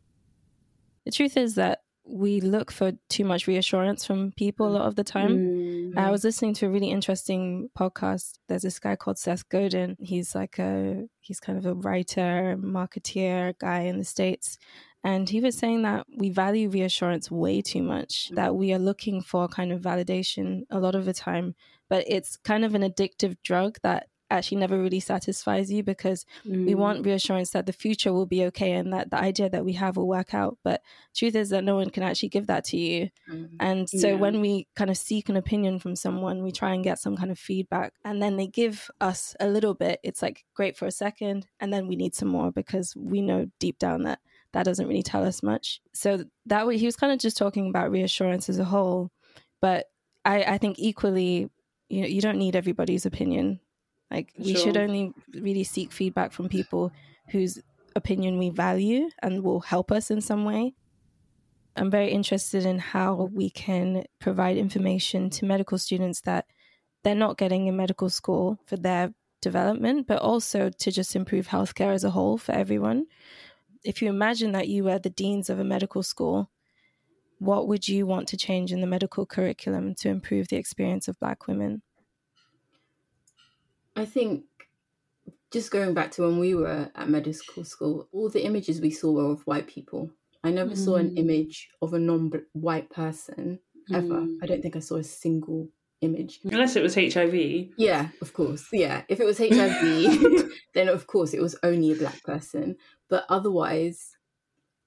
The truth is that we look for too much reassurance from people a lot of the time. Mm-hmm. I was listening to a really interesting podcast. There's this guy called Seth Godin. He's like a he's kind of a writer, marketeer guy in the States. And he was saying that we value reassurance way too much, mm-hmm. that we are looking for kind of validation a lot of the time, but it's kind of an addictive drug that actually never really satisfies you because mm. we want reassurance that the future will be okay and that the idea that we have will work out. But truth is that no one can actually give that to you. Mm. And so yeah. when we kind of seek an opinion from someone, we try and get some kind of feedback and then they give us a little bit. It's like great for a second and then we need some more because we know deep down that that doesn't really tell us much. So that way, he was kind of just talking about reassurance as a whole, but I, I think equally, you know, you don't need everybody's opinion. Like we should only really seek feedback from people whose opinion we value and will help us in some way. I'm very interested in how we can provide information to medical students that they're not getting in medical school for their development, but also to just improve healthcare as a whole for everyone if you imagine that you were the deans of a medical school, what would you want to change in the medical curriculum to improve the experience of Black women? I think just going back to when we were at medical school, all the images we saw were of white people. I never mm. saw an mm. image of a non white person ever. Mm. I don't think I saw a single image. Unless it was HIV. Yeah, of course. Yeah. If it was HIV, then of course it was only a black person but otherwise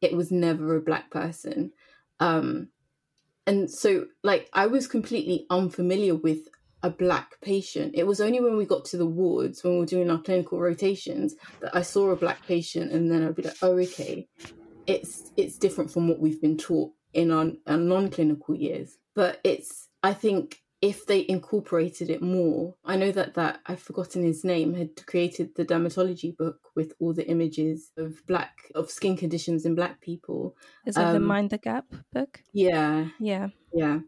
it was never a black person um and so like i was completely unfamiliar with a black patient it was only when we got to the wards when we were doing our clinical rotations that i saw a black patient and then i'd be like oh okay it's it's different from what we've been taught in our, our non-clinical years but it's i think if they incorporated it more i know that that i've forgotten his name had created the dermatology book with all the images of black of skin conditions in black people. Is that um, the mind the gap book? Yeah. Yeah. Yeah.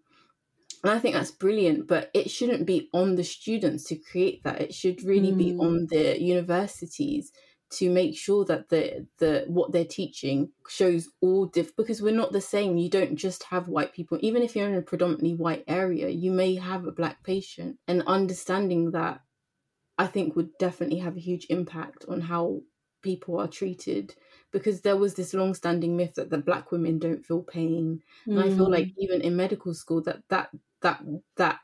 And i think that's brilliant but it shouldn't be on the students to create that. It should really mm. be on the universities to make sure that the the what they're teaching shows all diff because we're not the same. You don't just have white people. Even if you're in a predominantly white area you may have a black patient. And understanding that i think would definitely have a huge impact on how people are treated. Because there was this long-standing myth that the black women don't feel pain. Mm. and i feel like mm. even in medical school that that that that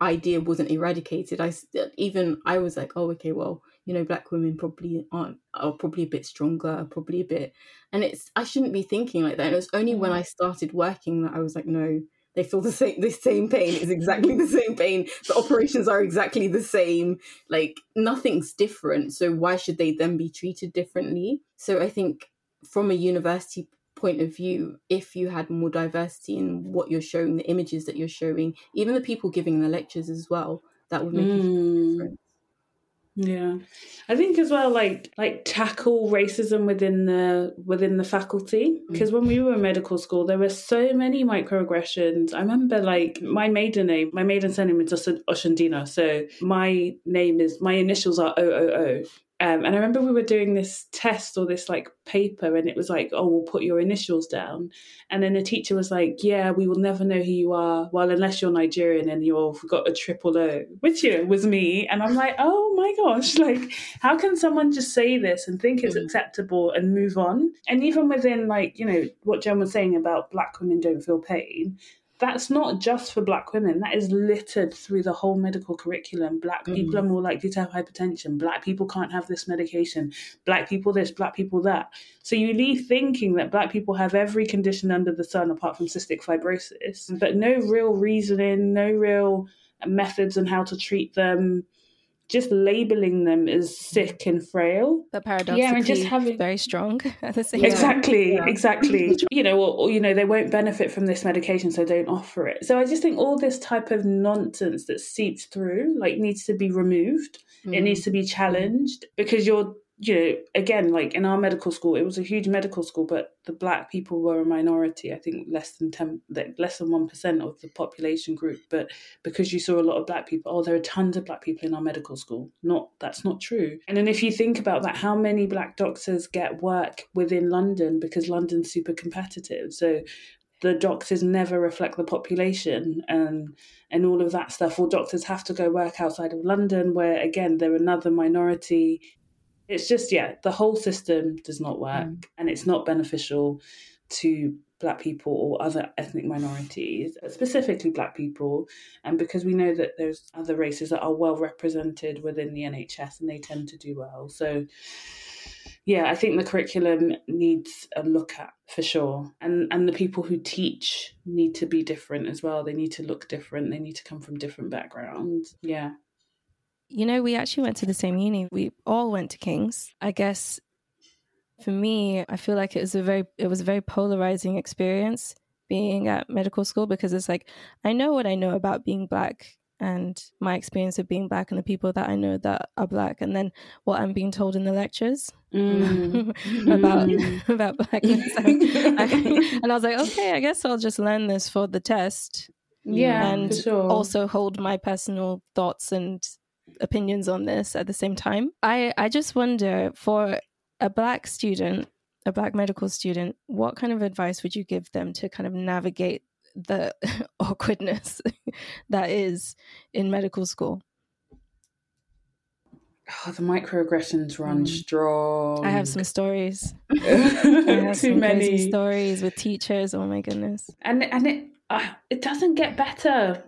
idea wasn't eradicated. I even i was like oh okay well you know black women probably aren't are probably a bit stronger probably a bit and it's i shouldn't be thinking like that and it was only when mm. i started working that i was like no they feel the same the same pain is exactly the same pain the operations are exactly the same like nothing's different so why should they then be treated differently so i think from a university point of view if you had more diversity in what you're showing the images that you're showing even the people giving the lectures as well that would make mm. a difference yeah. I think as well like like tackle racism within the within the faculty because mm. when we were in medical school there were so many microaggressions. I remember like my maiden name, my maiden surname is Oshandina. So my name is my initials are OOO Um, and I remember we were doing this test or this like paper, and it was like, oh, we'll put your initials down. And then the teacher was like, yeah, we will never know who you are. Well, unless you're Nigerian and you've got a triple O, which you know, was me. And I'm like, oh my gosh, like, how can someone just say this and think it's mm. acceptable and move on? And even within, like, you know, what Jen was saying about black women don't feel pain, that's not just for black women. That is littered through the whole medical curriculum. Black mm. people are more likely to have hypertension. Black people can't have this medication. Black people this black people that. So you leave thinking that black people have every condition under the sun apart from cystic fibrosis but no real reasoning no real methods on how to treat them just labeling them as sick and frail. The paradox, yeah, and just having very strong at the same exactly, time. Exactly, exactly. you know, or, or, you know, they won't benefit from this medication, so don't offer it. So I just think all this type of nonsense that seeps through, like, needs to be removed. Mm. It needs to be challenged because you're you know, again, like in our medical school, it was a huge medical school, but the black people were a minority. I think less than ten, less than one percent of the population group. But because you saw a lot of black people, oh, there are tons of black people in our medical school. Not that's not true. And then if you think about that, how many black doctors get work within London because London's super competitive. So the doctors never reflect the population and and all of that stuff. Or doctors have to go work outside of London, where again they're another minority it's just yeah the whole system does not work mm. and it's not beneficial to black people or other ethnic minorities specifically black people. And because we know that there's other races that are well represented within the nhs and they tend to do well. So yeah i think the curriculum needs a look at for sure. And and the people who teach need to be different as well. They need to look different. They need to come from different backgrounds. Yeah you know, we actually went to the same uni. We all went to King's. I guess for me, I feel like it was a very it was a very polarizing experience being at medical school because it's like I know what I know about being black and my experience of being black and the people that I know that are black and then what I'm being told in the lectures mm. about mm. about blackness. and I was like, okay, I guess I'll just learn this for the test. Yeah. And sure. also hold my personal thoughts and opinions on this at the same time. I, I just wonder for a black student, a black medical student, what kind of advice would you give them to kind of navigate the awkwardness that is in medical school? Oh, the microaggressions run mm. strong. I have some stories. Have Too some many stories with teachers. Oh my goodness! And and it uh, it doesn't get better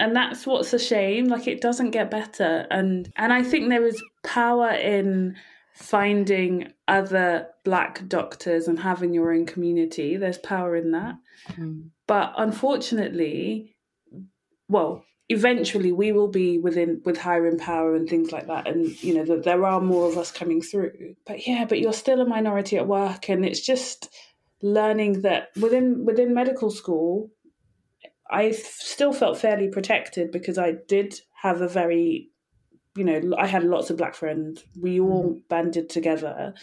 and that's what's a shame like it doesn't get better. And and i think there is power in finding other black doctors and having your own community. There's power in that. Mm. but unfortunately well eventually we will be within with hiring power and things like that. And you know that there are more of us coming through. But yeah but you're still a minority at work and it's just learning that within within medical school I still felt fairly protected because I did have a very, you know, I had lots of black friends. We all mm. banded together,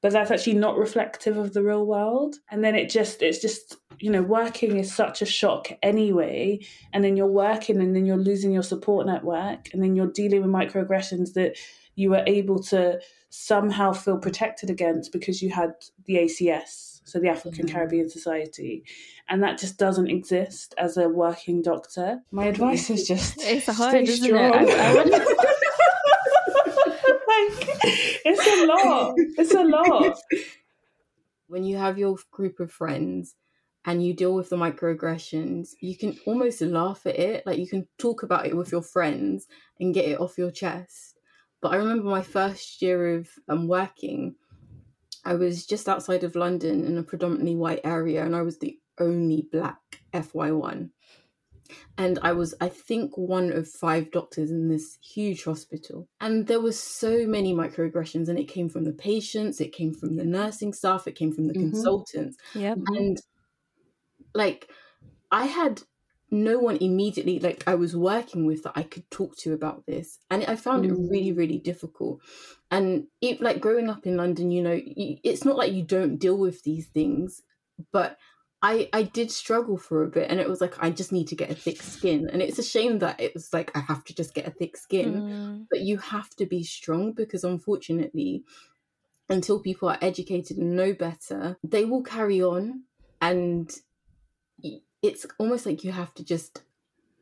but that's actually not reflective of the real world. And then it just, it's just, you know, working is such a shock anyway. And then you're working and then you're losing your support network and then you're dealing with microaggressions that you were able to somehow feel protected against because you had the ACS so the African mm-hmm. Caribbean Society, and that just doesn't exist as a working doctor. My advice is just it's hard, isn't strong. it? I, I like, it's a lot. It's a lot. When you have your group of friends and you deal with the microaggressions, you can almost laugh at it. Like you can talk about it with your friends and get it off your chest. But I remember my first year of um, working, I was just outside of London in a predominantly white area, and I was the only black FY1. And I was, I think, one of five doctors in this huge hospital. And there was so many microaggressions, and it came from the patients, it came from the nursing staff, it came from the mm-hmm. consultants. Yeah. And like, I had no one immediately like I was working with that I could talk to about this, and I found mm. it really, really difficult. And it, like growing up in London, you know, it's not like you don't deal with these things, but I I did struggle for a bit, and it was like I just need to get a thick skin, and it's a shame that it was like I have to just get a thick skin, Mm. but you have to be strong because unfortunately, until people are educated and know better, they will carry on, and it's almost like you have to just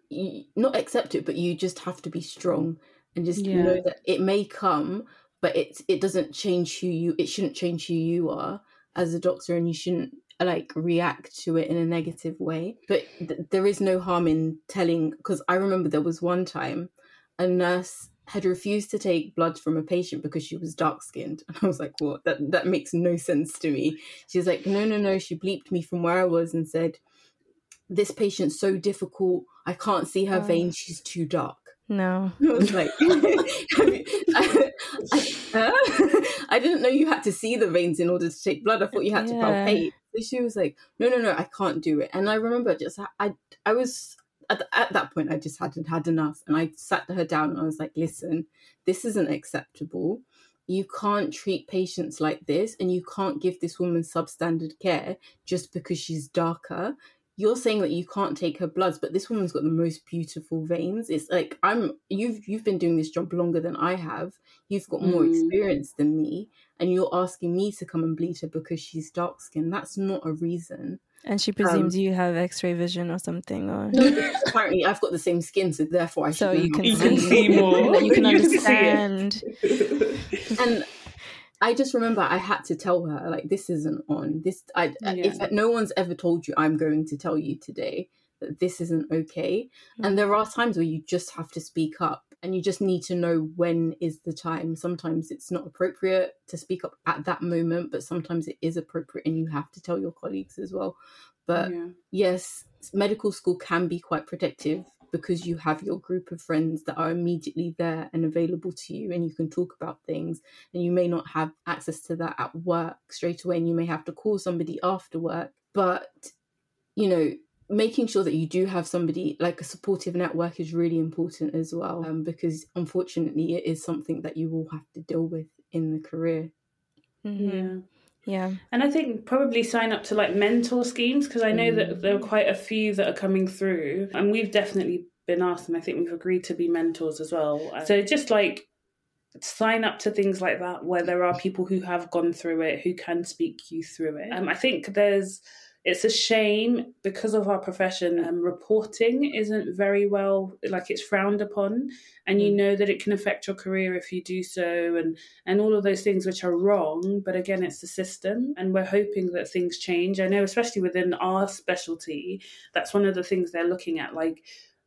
you, not accept it, but you just have to be strong and just Yeah. know that it may come, but it it doesn't change who you. It shouldn't change who you are as a doctor, and you shouldn't like react to it in a negative way. But th- there is no harm in telling because I remember there was one time a nurse had refused to take blood from a patient because she was dark skinned. And I was like, what? That that makes no sense to me. She was like, no, no, no. She bleeped me from where I was and said, This patient's so difficult. I can't see her Oh. veins. She's too dark. No. I was like, I, I, uh, I didn't know you had to see the veins in order to take blood. I thought you had to Yeah. palpate. So she was like, no, no, no, I can't do it. And I remember just, I, I was, at, at that point, I just hadn't had enough. And I sat her down and I was like, listen, this isn't acceptable. You can't treat patients like this, and you can't give this woman substandard care just because she's darker you're saying that you can't take her bloods, but this woman's got the most beautiful veins. It's like I'm you've you've been doing this job longer than I have. You've got more Mm. experience than me, and you're asking me to come and bleed her because she's dark skinned. That's not a reason. And she presumes you have X-ray vision or something, or No, apparently I've got the same skin, so therefore I should so you can, You can see, see more. you can You can see understand. and I just remember I had to tell her like this isn't on. This I if no one's ever told you, I'm going to tell you today that this isn't okay. And mm. there are times where you just have to speak up and you just need to know when is the time. Sometimes it's not appropriate to speak up at that moment, but sometimes it is appropriate and you have to tell your colleagues as well. But Yeah. yes, medical school can be quite protective because you have your group of friends that are immediately there and available to you and you can talk about things and you may not have access to that at work straight away and you may have to call somebody after work but you know making sure that you do have somebody like a supportive network is really important as well um, because unfortunately it is something that you will have to deal with in the career Mhm. Yeah. Yeah. And I think probably sign up to like mentor schemes because I know Mm. that there are quite a few that are coming through, and we've definitely been asked, and I think we've agreed to be mentors as well. So just like sign up to things like that where there are people who have gone through it who can speak you through it. Um, I think there's it's a shame because of our profession um, reporting isn't very well like it's frowned upon and you Mm. know that it can affect your career if you do so and and all of those things which are wrong but again it's the system and we're hoping that things change i know especially within our specialty that's one of the things they're looking at like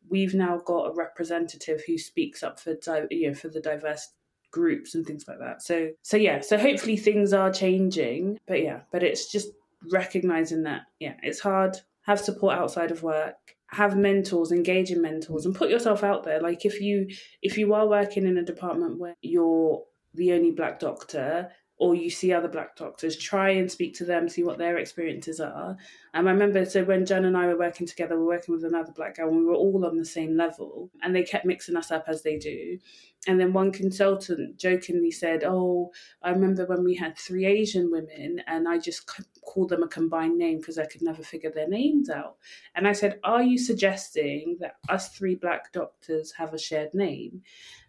we've now got a representative who speaks up for you know for the diverse groups and things like that so so yeah so hopefully things are changing but yeah but it's just recognizing that yeah it's hard. Have support outside of work. Have mentors engage in mentors and put yourself out there. Like if you if you are working in a department where you're the only black doctor or you see other black doctors try and speak to them see what their experiences are. Um, i remember so when jen and i were working together we were working with another black girl and we were all on the same level and they kept mixing us up as they do. And then one consultant jokingly said oh i remember when we had three asian women and i just c- called them a combined name because i could never figure their names out and i said are you suggesting that us three black doctors have a shared name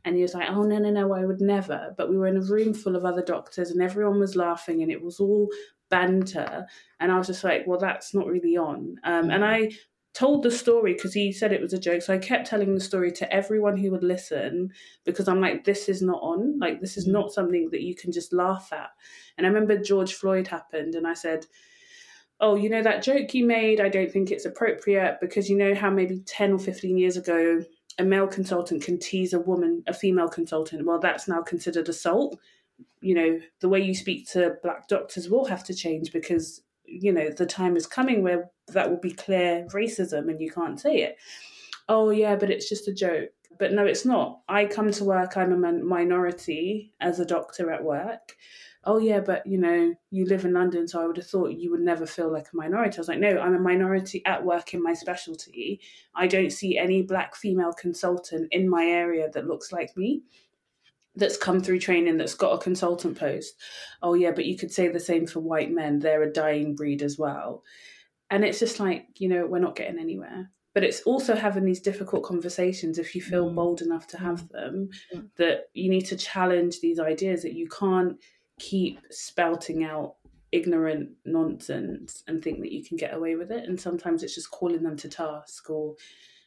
and he was like, oh, no, no, no, I would never. But we were in a room full of other doctors and everyone was laughing and it was all banter. And I was just like, well, that's not really on. Um, and I told the story because he said it was a joke. So I kept telling the story to everyone who would listen because I'm like, this is not on. Like, this is Mm. not something that you can just laugh at. And I remember George Floyd happened and I said, oh, you know, that joke you made, I don't think it's appropriate because you know how maybe 10 or 15 years ago, a male consultant can tease a woman, a female consultant. Well, that's now considered assault. You know, the way you speak to black doctors will have to change because, you know, the time is coming where that will be clear racism and you can't say it. Oh, yeah, but it's just a joke. But no, it's not. I come to work, I'm a min- minority as a doctor at work oh yeah, but you know, you live in London, so I would have thought you would never feel like a minority. I was like, no, I'm a minority at work in my specialty. I don't see any black female consultant in my area that looks like me. That's come through training, that's got a consultant post. Oh, yeah, but you could say the same for white men. They're a dying breed as well. and it's just like you know we're not getting anywhere but it's also having these difficult conversations if you feel mm. bold enough to have them mm. that you need to challenge these ideas that you can't keep spouting out ignorant nonsense and think that you can get away with it and sometimes it's just calling them to task or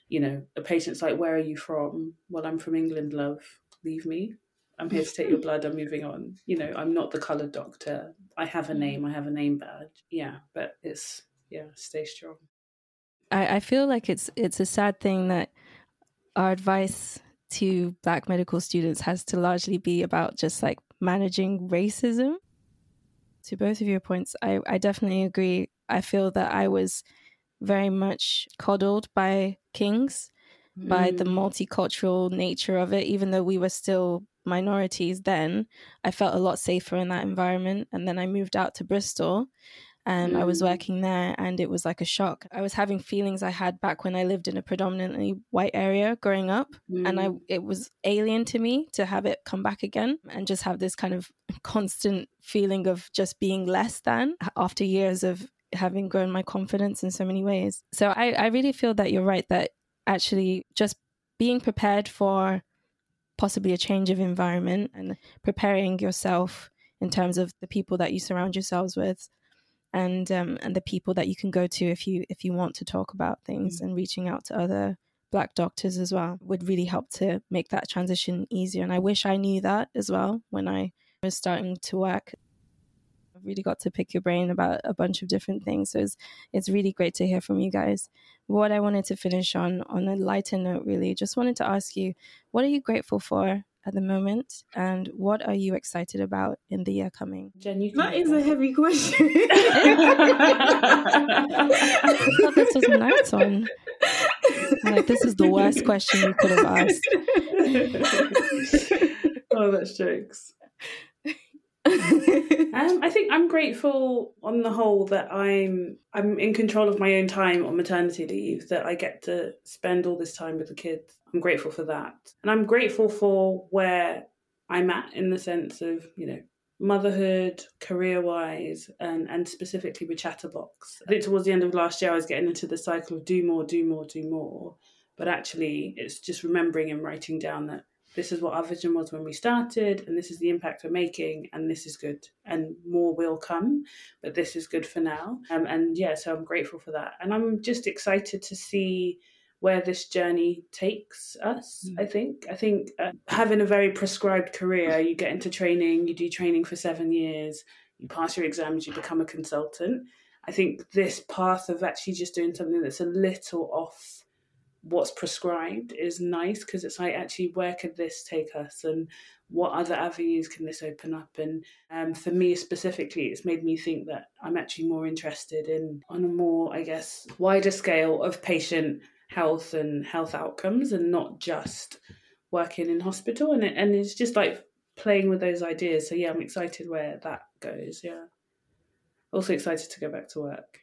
you know a patient's like where are you from well i'm from england love leave me i'm here to take your blood i'm moving on you know i'm not the colored doctor i have a mm. name i have a name badge yeah but it's yeah stay strong I, I feel like it's it's a sad thing that our advice to black medical students has to largely be about just like managing racism. To both of your points, I, I definitely agree. I feel that I was very much coddled by Kings, mm. by the mm. multicultural nature of it, even though we were still minorities then. I felt a lot safer in that environment. And then I moved out to Bristol and mm. I was mm. working there and it was like a shock. I was having feelings I had back when I lived in a predominantly white area growing up mm. and I mm. it was alien to me to have it come back again and just have this kind of constant feeling of just being less than after years of having grown my confidence in so many ways. So I, I really feel that you're right that actually just being prepared for possibly a change of environment and preparing yourself in terms of the people that you surround yourselves with and um, and the people that you can go to if you if you want to talk about things mm-hmm. and reaching out to other black doctors as well would really help to make that transition easier and i wish i knew that as well when i was starting to work really got to pick your brain about a bunch of different things so it's, it's really great to hear from you guys what i wanted to finish on on a lighter note really just wanted to ask you what are you grateful for at the moment, and what are you excited about in the year coming? Jen, you that is a heavy question. I thought this was a nice one. like this is the worst question you could have asked. oh, that's jokes. Um, I think I'm grateful on the whole that I'm I'm in control of my own time on maternity leave. That I get to spend all this time with the kids. I'm grateful for that, and I'm grateful for where I'm at in the sense of you know motherhood, career wise, and and specifically with Chat Her Box. I think towards the end of last year, I was getting into the cycle of do more, do more, do more. But actually, it's just remembering and writing down that this is what our vision was when we started, and this is the impact we're making, and this is good, and more will come, but this is good for now. Um, and yeah, so I'm grateful for that, and I'm just excited to see where this journey takes us. Mm. I think. I think uh, having a very prescribed career, you get into training, you do training for seven years, you pass your exams, you become a consultant. I think this path of actually just doing something that's a little off what's prescribed is nice because it's like actually where could this take us? And what other avenues can this open up? And um, for me specifically it's made me think that i'm actually more interested in on a more i guess wider scale of patient health and health outcomes and not just working in hospital. And, it, and it's just like playing with those ideas. So yeah i'm excited where that goes yeah. Also excited to go back to work.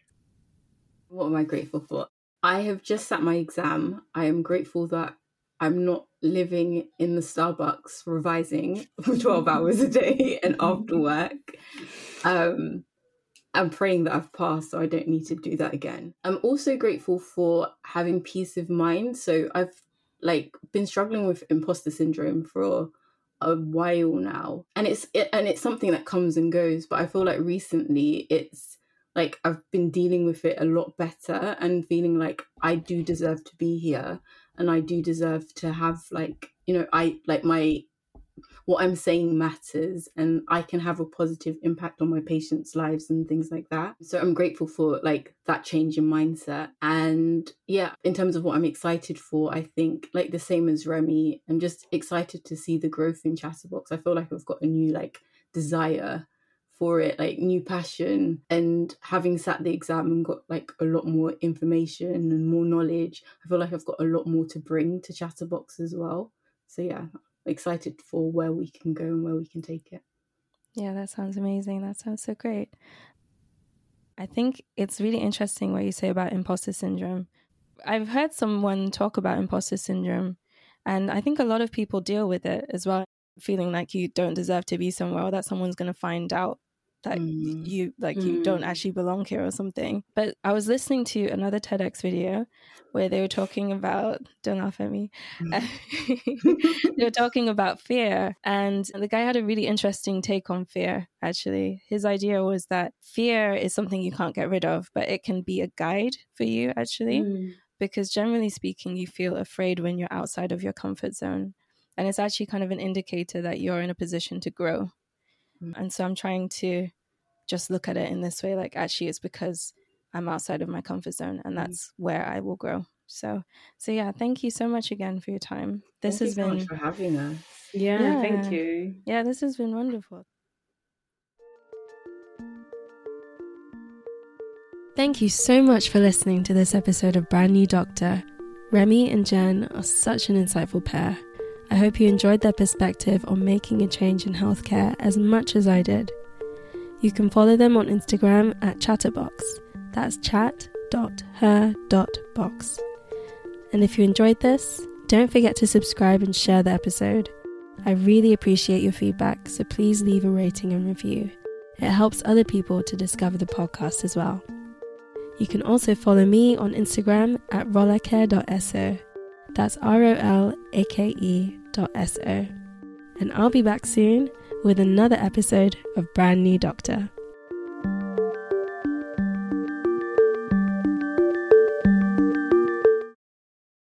What am i grateful for I have just sat my exam. I am grateful that I'm not living in the Starbucks revising for 12 hours a day and after work. Um, I'm praying that I've passed so I don't need to do that again. I'm also grateful for having peace of mind. So I've like been struggling with imposter syndrome for a while now. And it's it, and it's something that comes and goes, but I feel like recently it's like I've been dealing with it a lot better and feeling like I do deserve to be here and I do deserve to have like you know I like my what I'm saying matters and I can have a positive impact on my patients' lives and things like that. So I'm grateful for like that change in mindset. And yeah, in terms of what I'm excited for, I think like the same as Remi, I'm just excited to see the growth in Chat Her Box. I feel like I've got a new like desire for it, like new passion. And having sat the exam and got like a lot more information and more knowledge, I feel like I've got a lot more to bring to Chat Her Box as well. So yeah, excited for where we can go and where we can take it. Yeah, that sounds amazing. That sounds so great. I think it's really interesting what you say about imposter syndrome. I've heard someone talk about imposter syndrome, and I think a lot of people deal with it as well, feeling like you don't deserve to be somewhere or that someone's going to find out that Mm. you like you don't Mm. actually belong here or something. But I was listening to another TEDx video where they were talking about don't laugh at me. they were talking about fear and the guy had a really interesting take on fear actually. His idea was that fear is something you can't get rid of, but it can be a guide for you actually Mm. because generally speaking, you feel afraid when you're outside of your comfort zone. And it's actually kind of an indicator that you're in a position to grow. Mm. And so I'm trying to just look at it in this way like, actually, it's because I'm outside of my comfort zone and Mm. that's where I will grow. So, so yeah, thank you so much again for your time. This Thank has you so been, for having us. Yeah, Yeah. thank you. yeah, this has been wonderful. Thank you so much for listening to this episode of Brand New Doctor. Remi and Jen are such an insightful pair. I hope you enjoyed their perspective on making a change in healthcare as much as I did. You can follow them on Instagram at Chat Her Box. That's chat.her.box. And if you enjoyed this, don't forget to subscribe and share the episode. I really appreciate your feedback, so please leave a rating and review. It helps other people to discover the podcast as well. You can also follow me on Instagram at rolake.so. That's R O L A K E. And I'll be back soon with another episode of Brand New Doctor.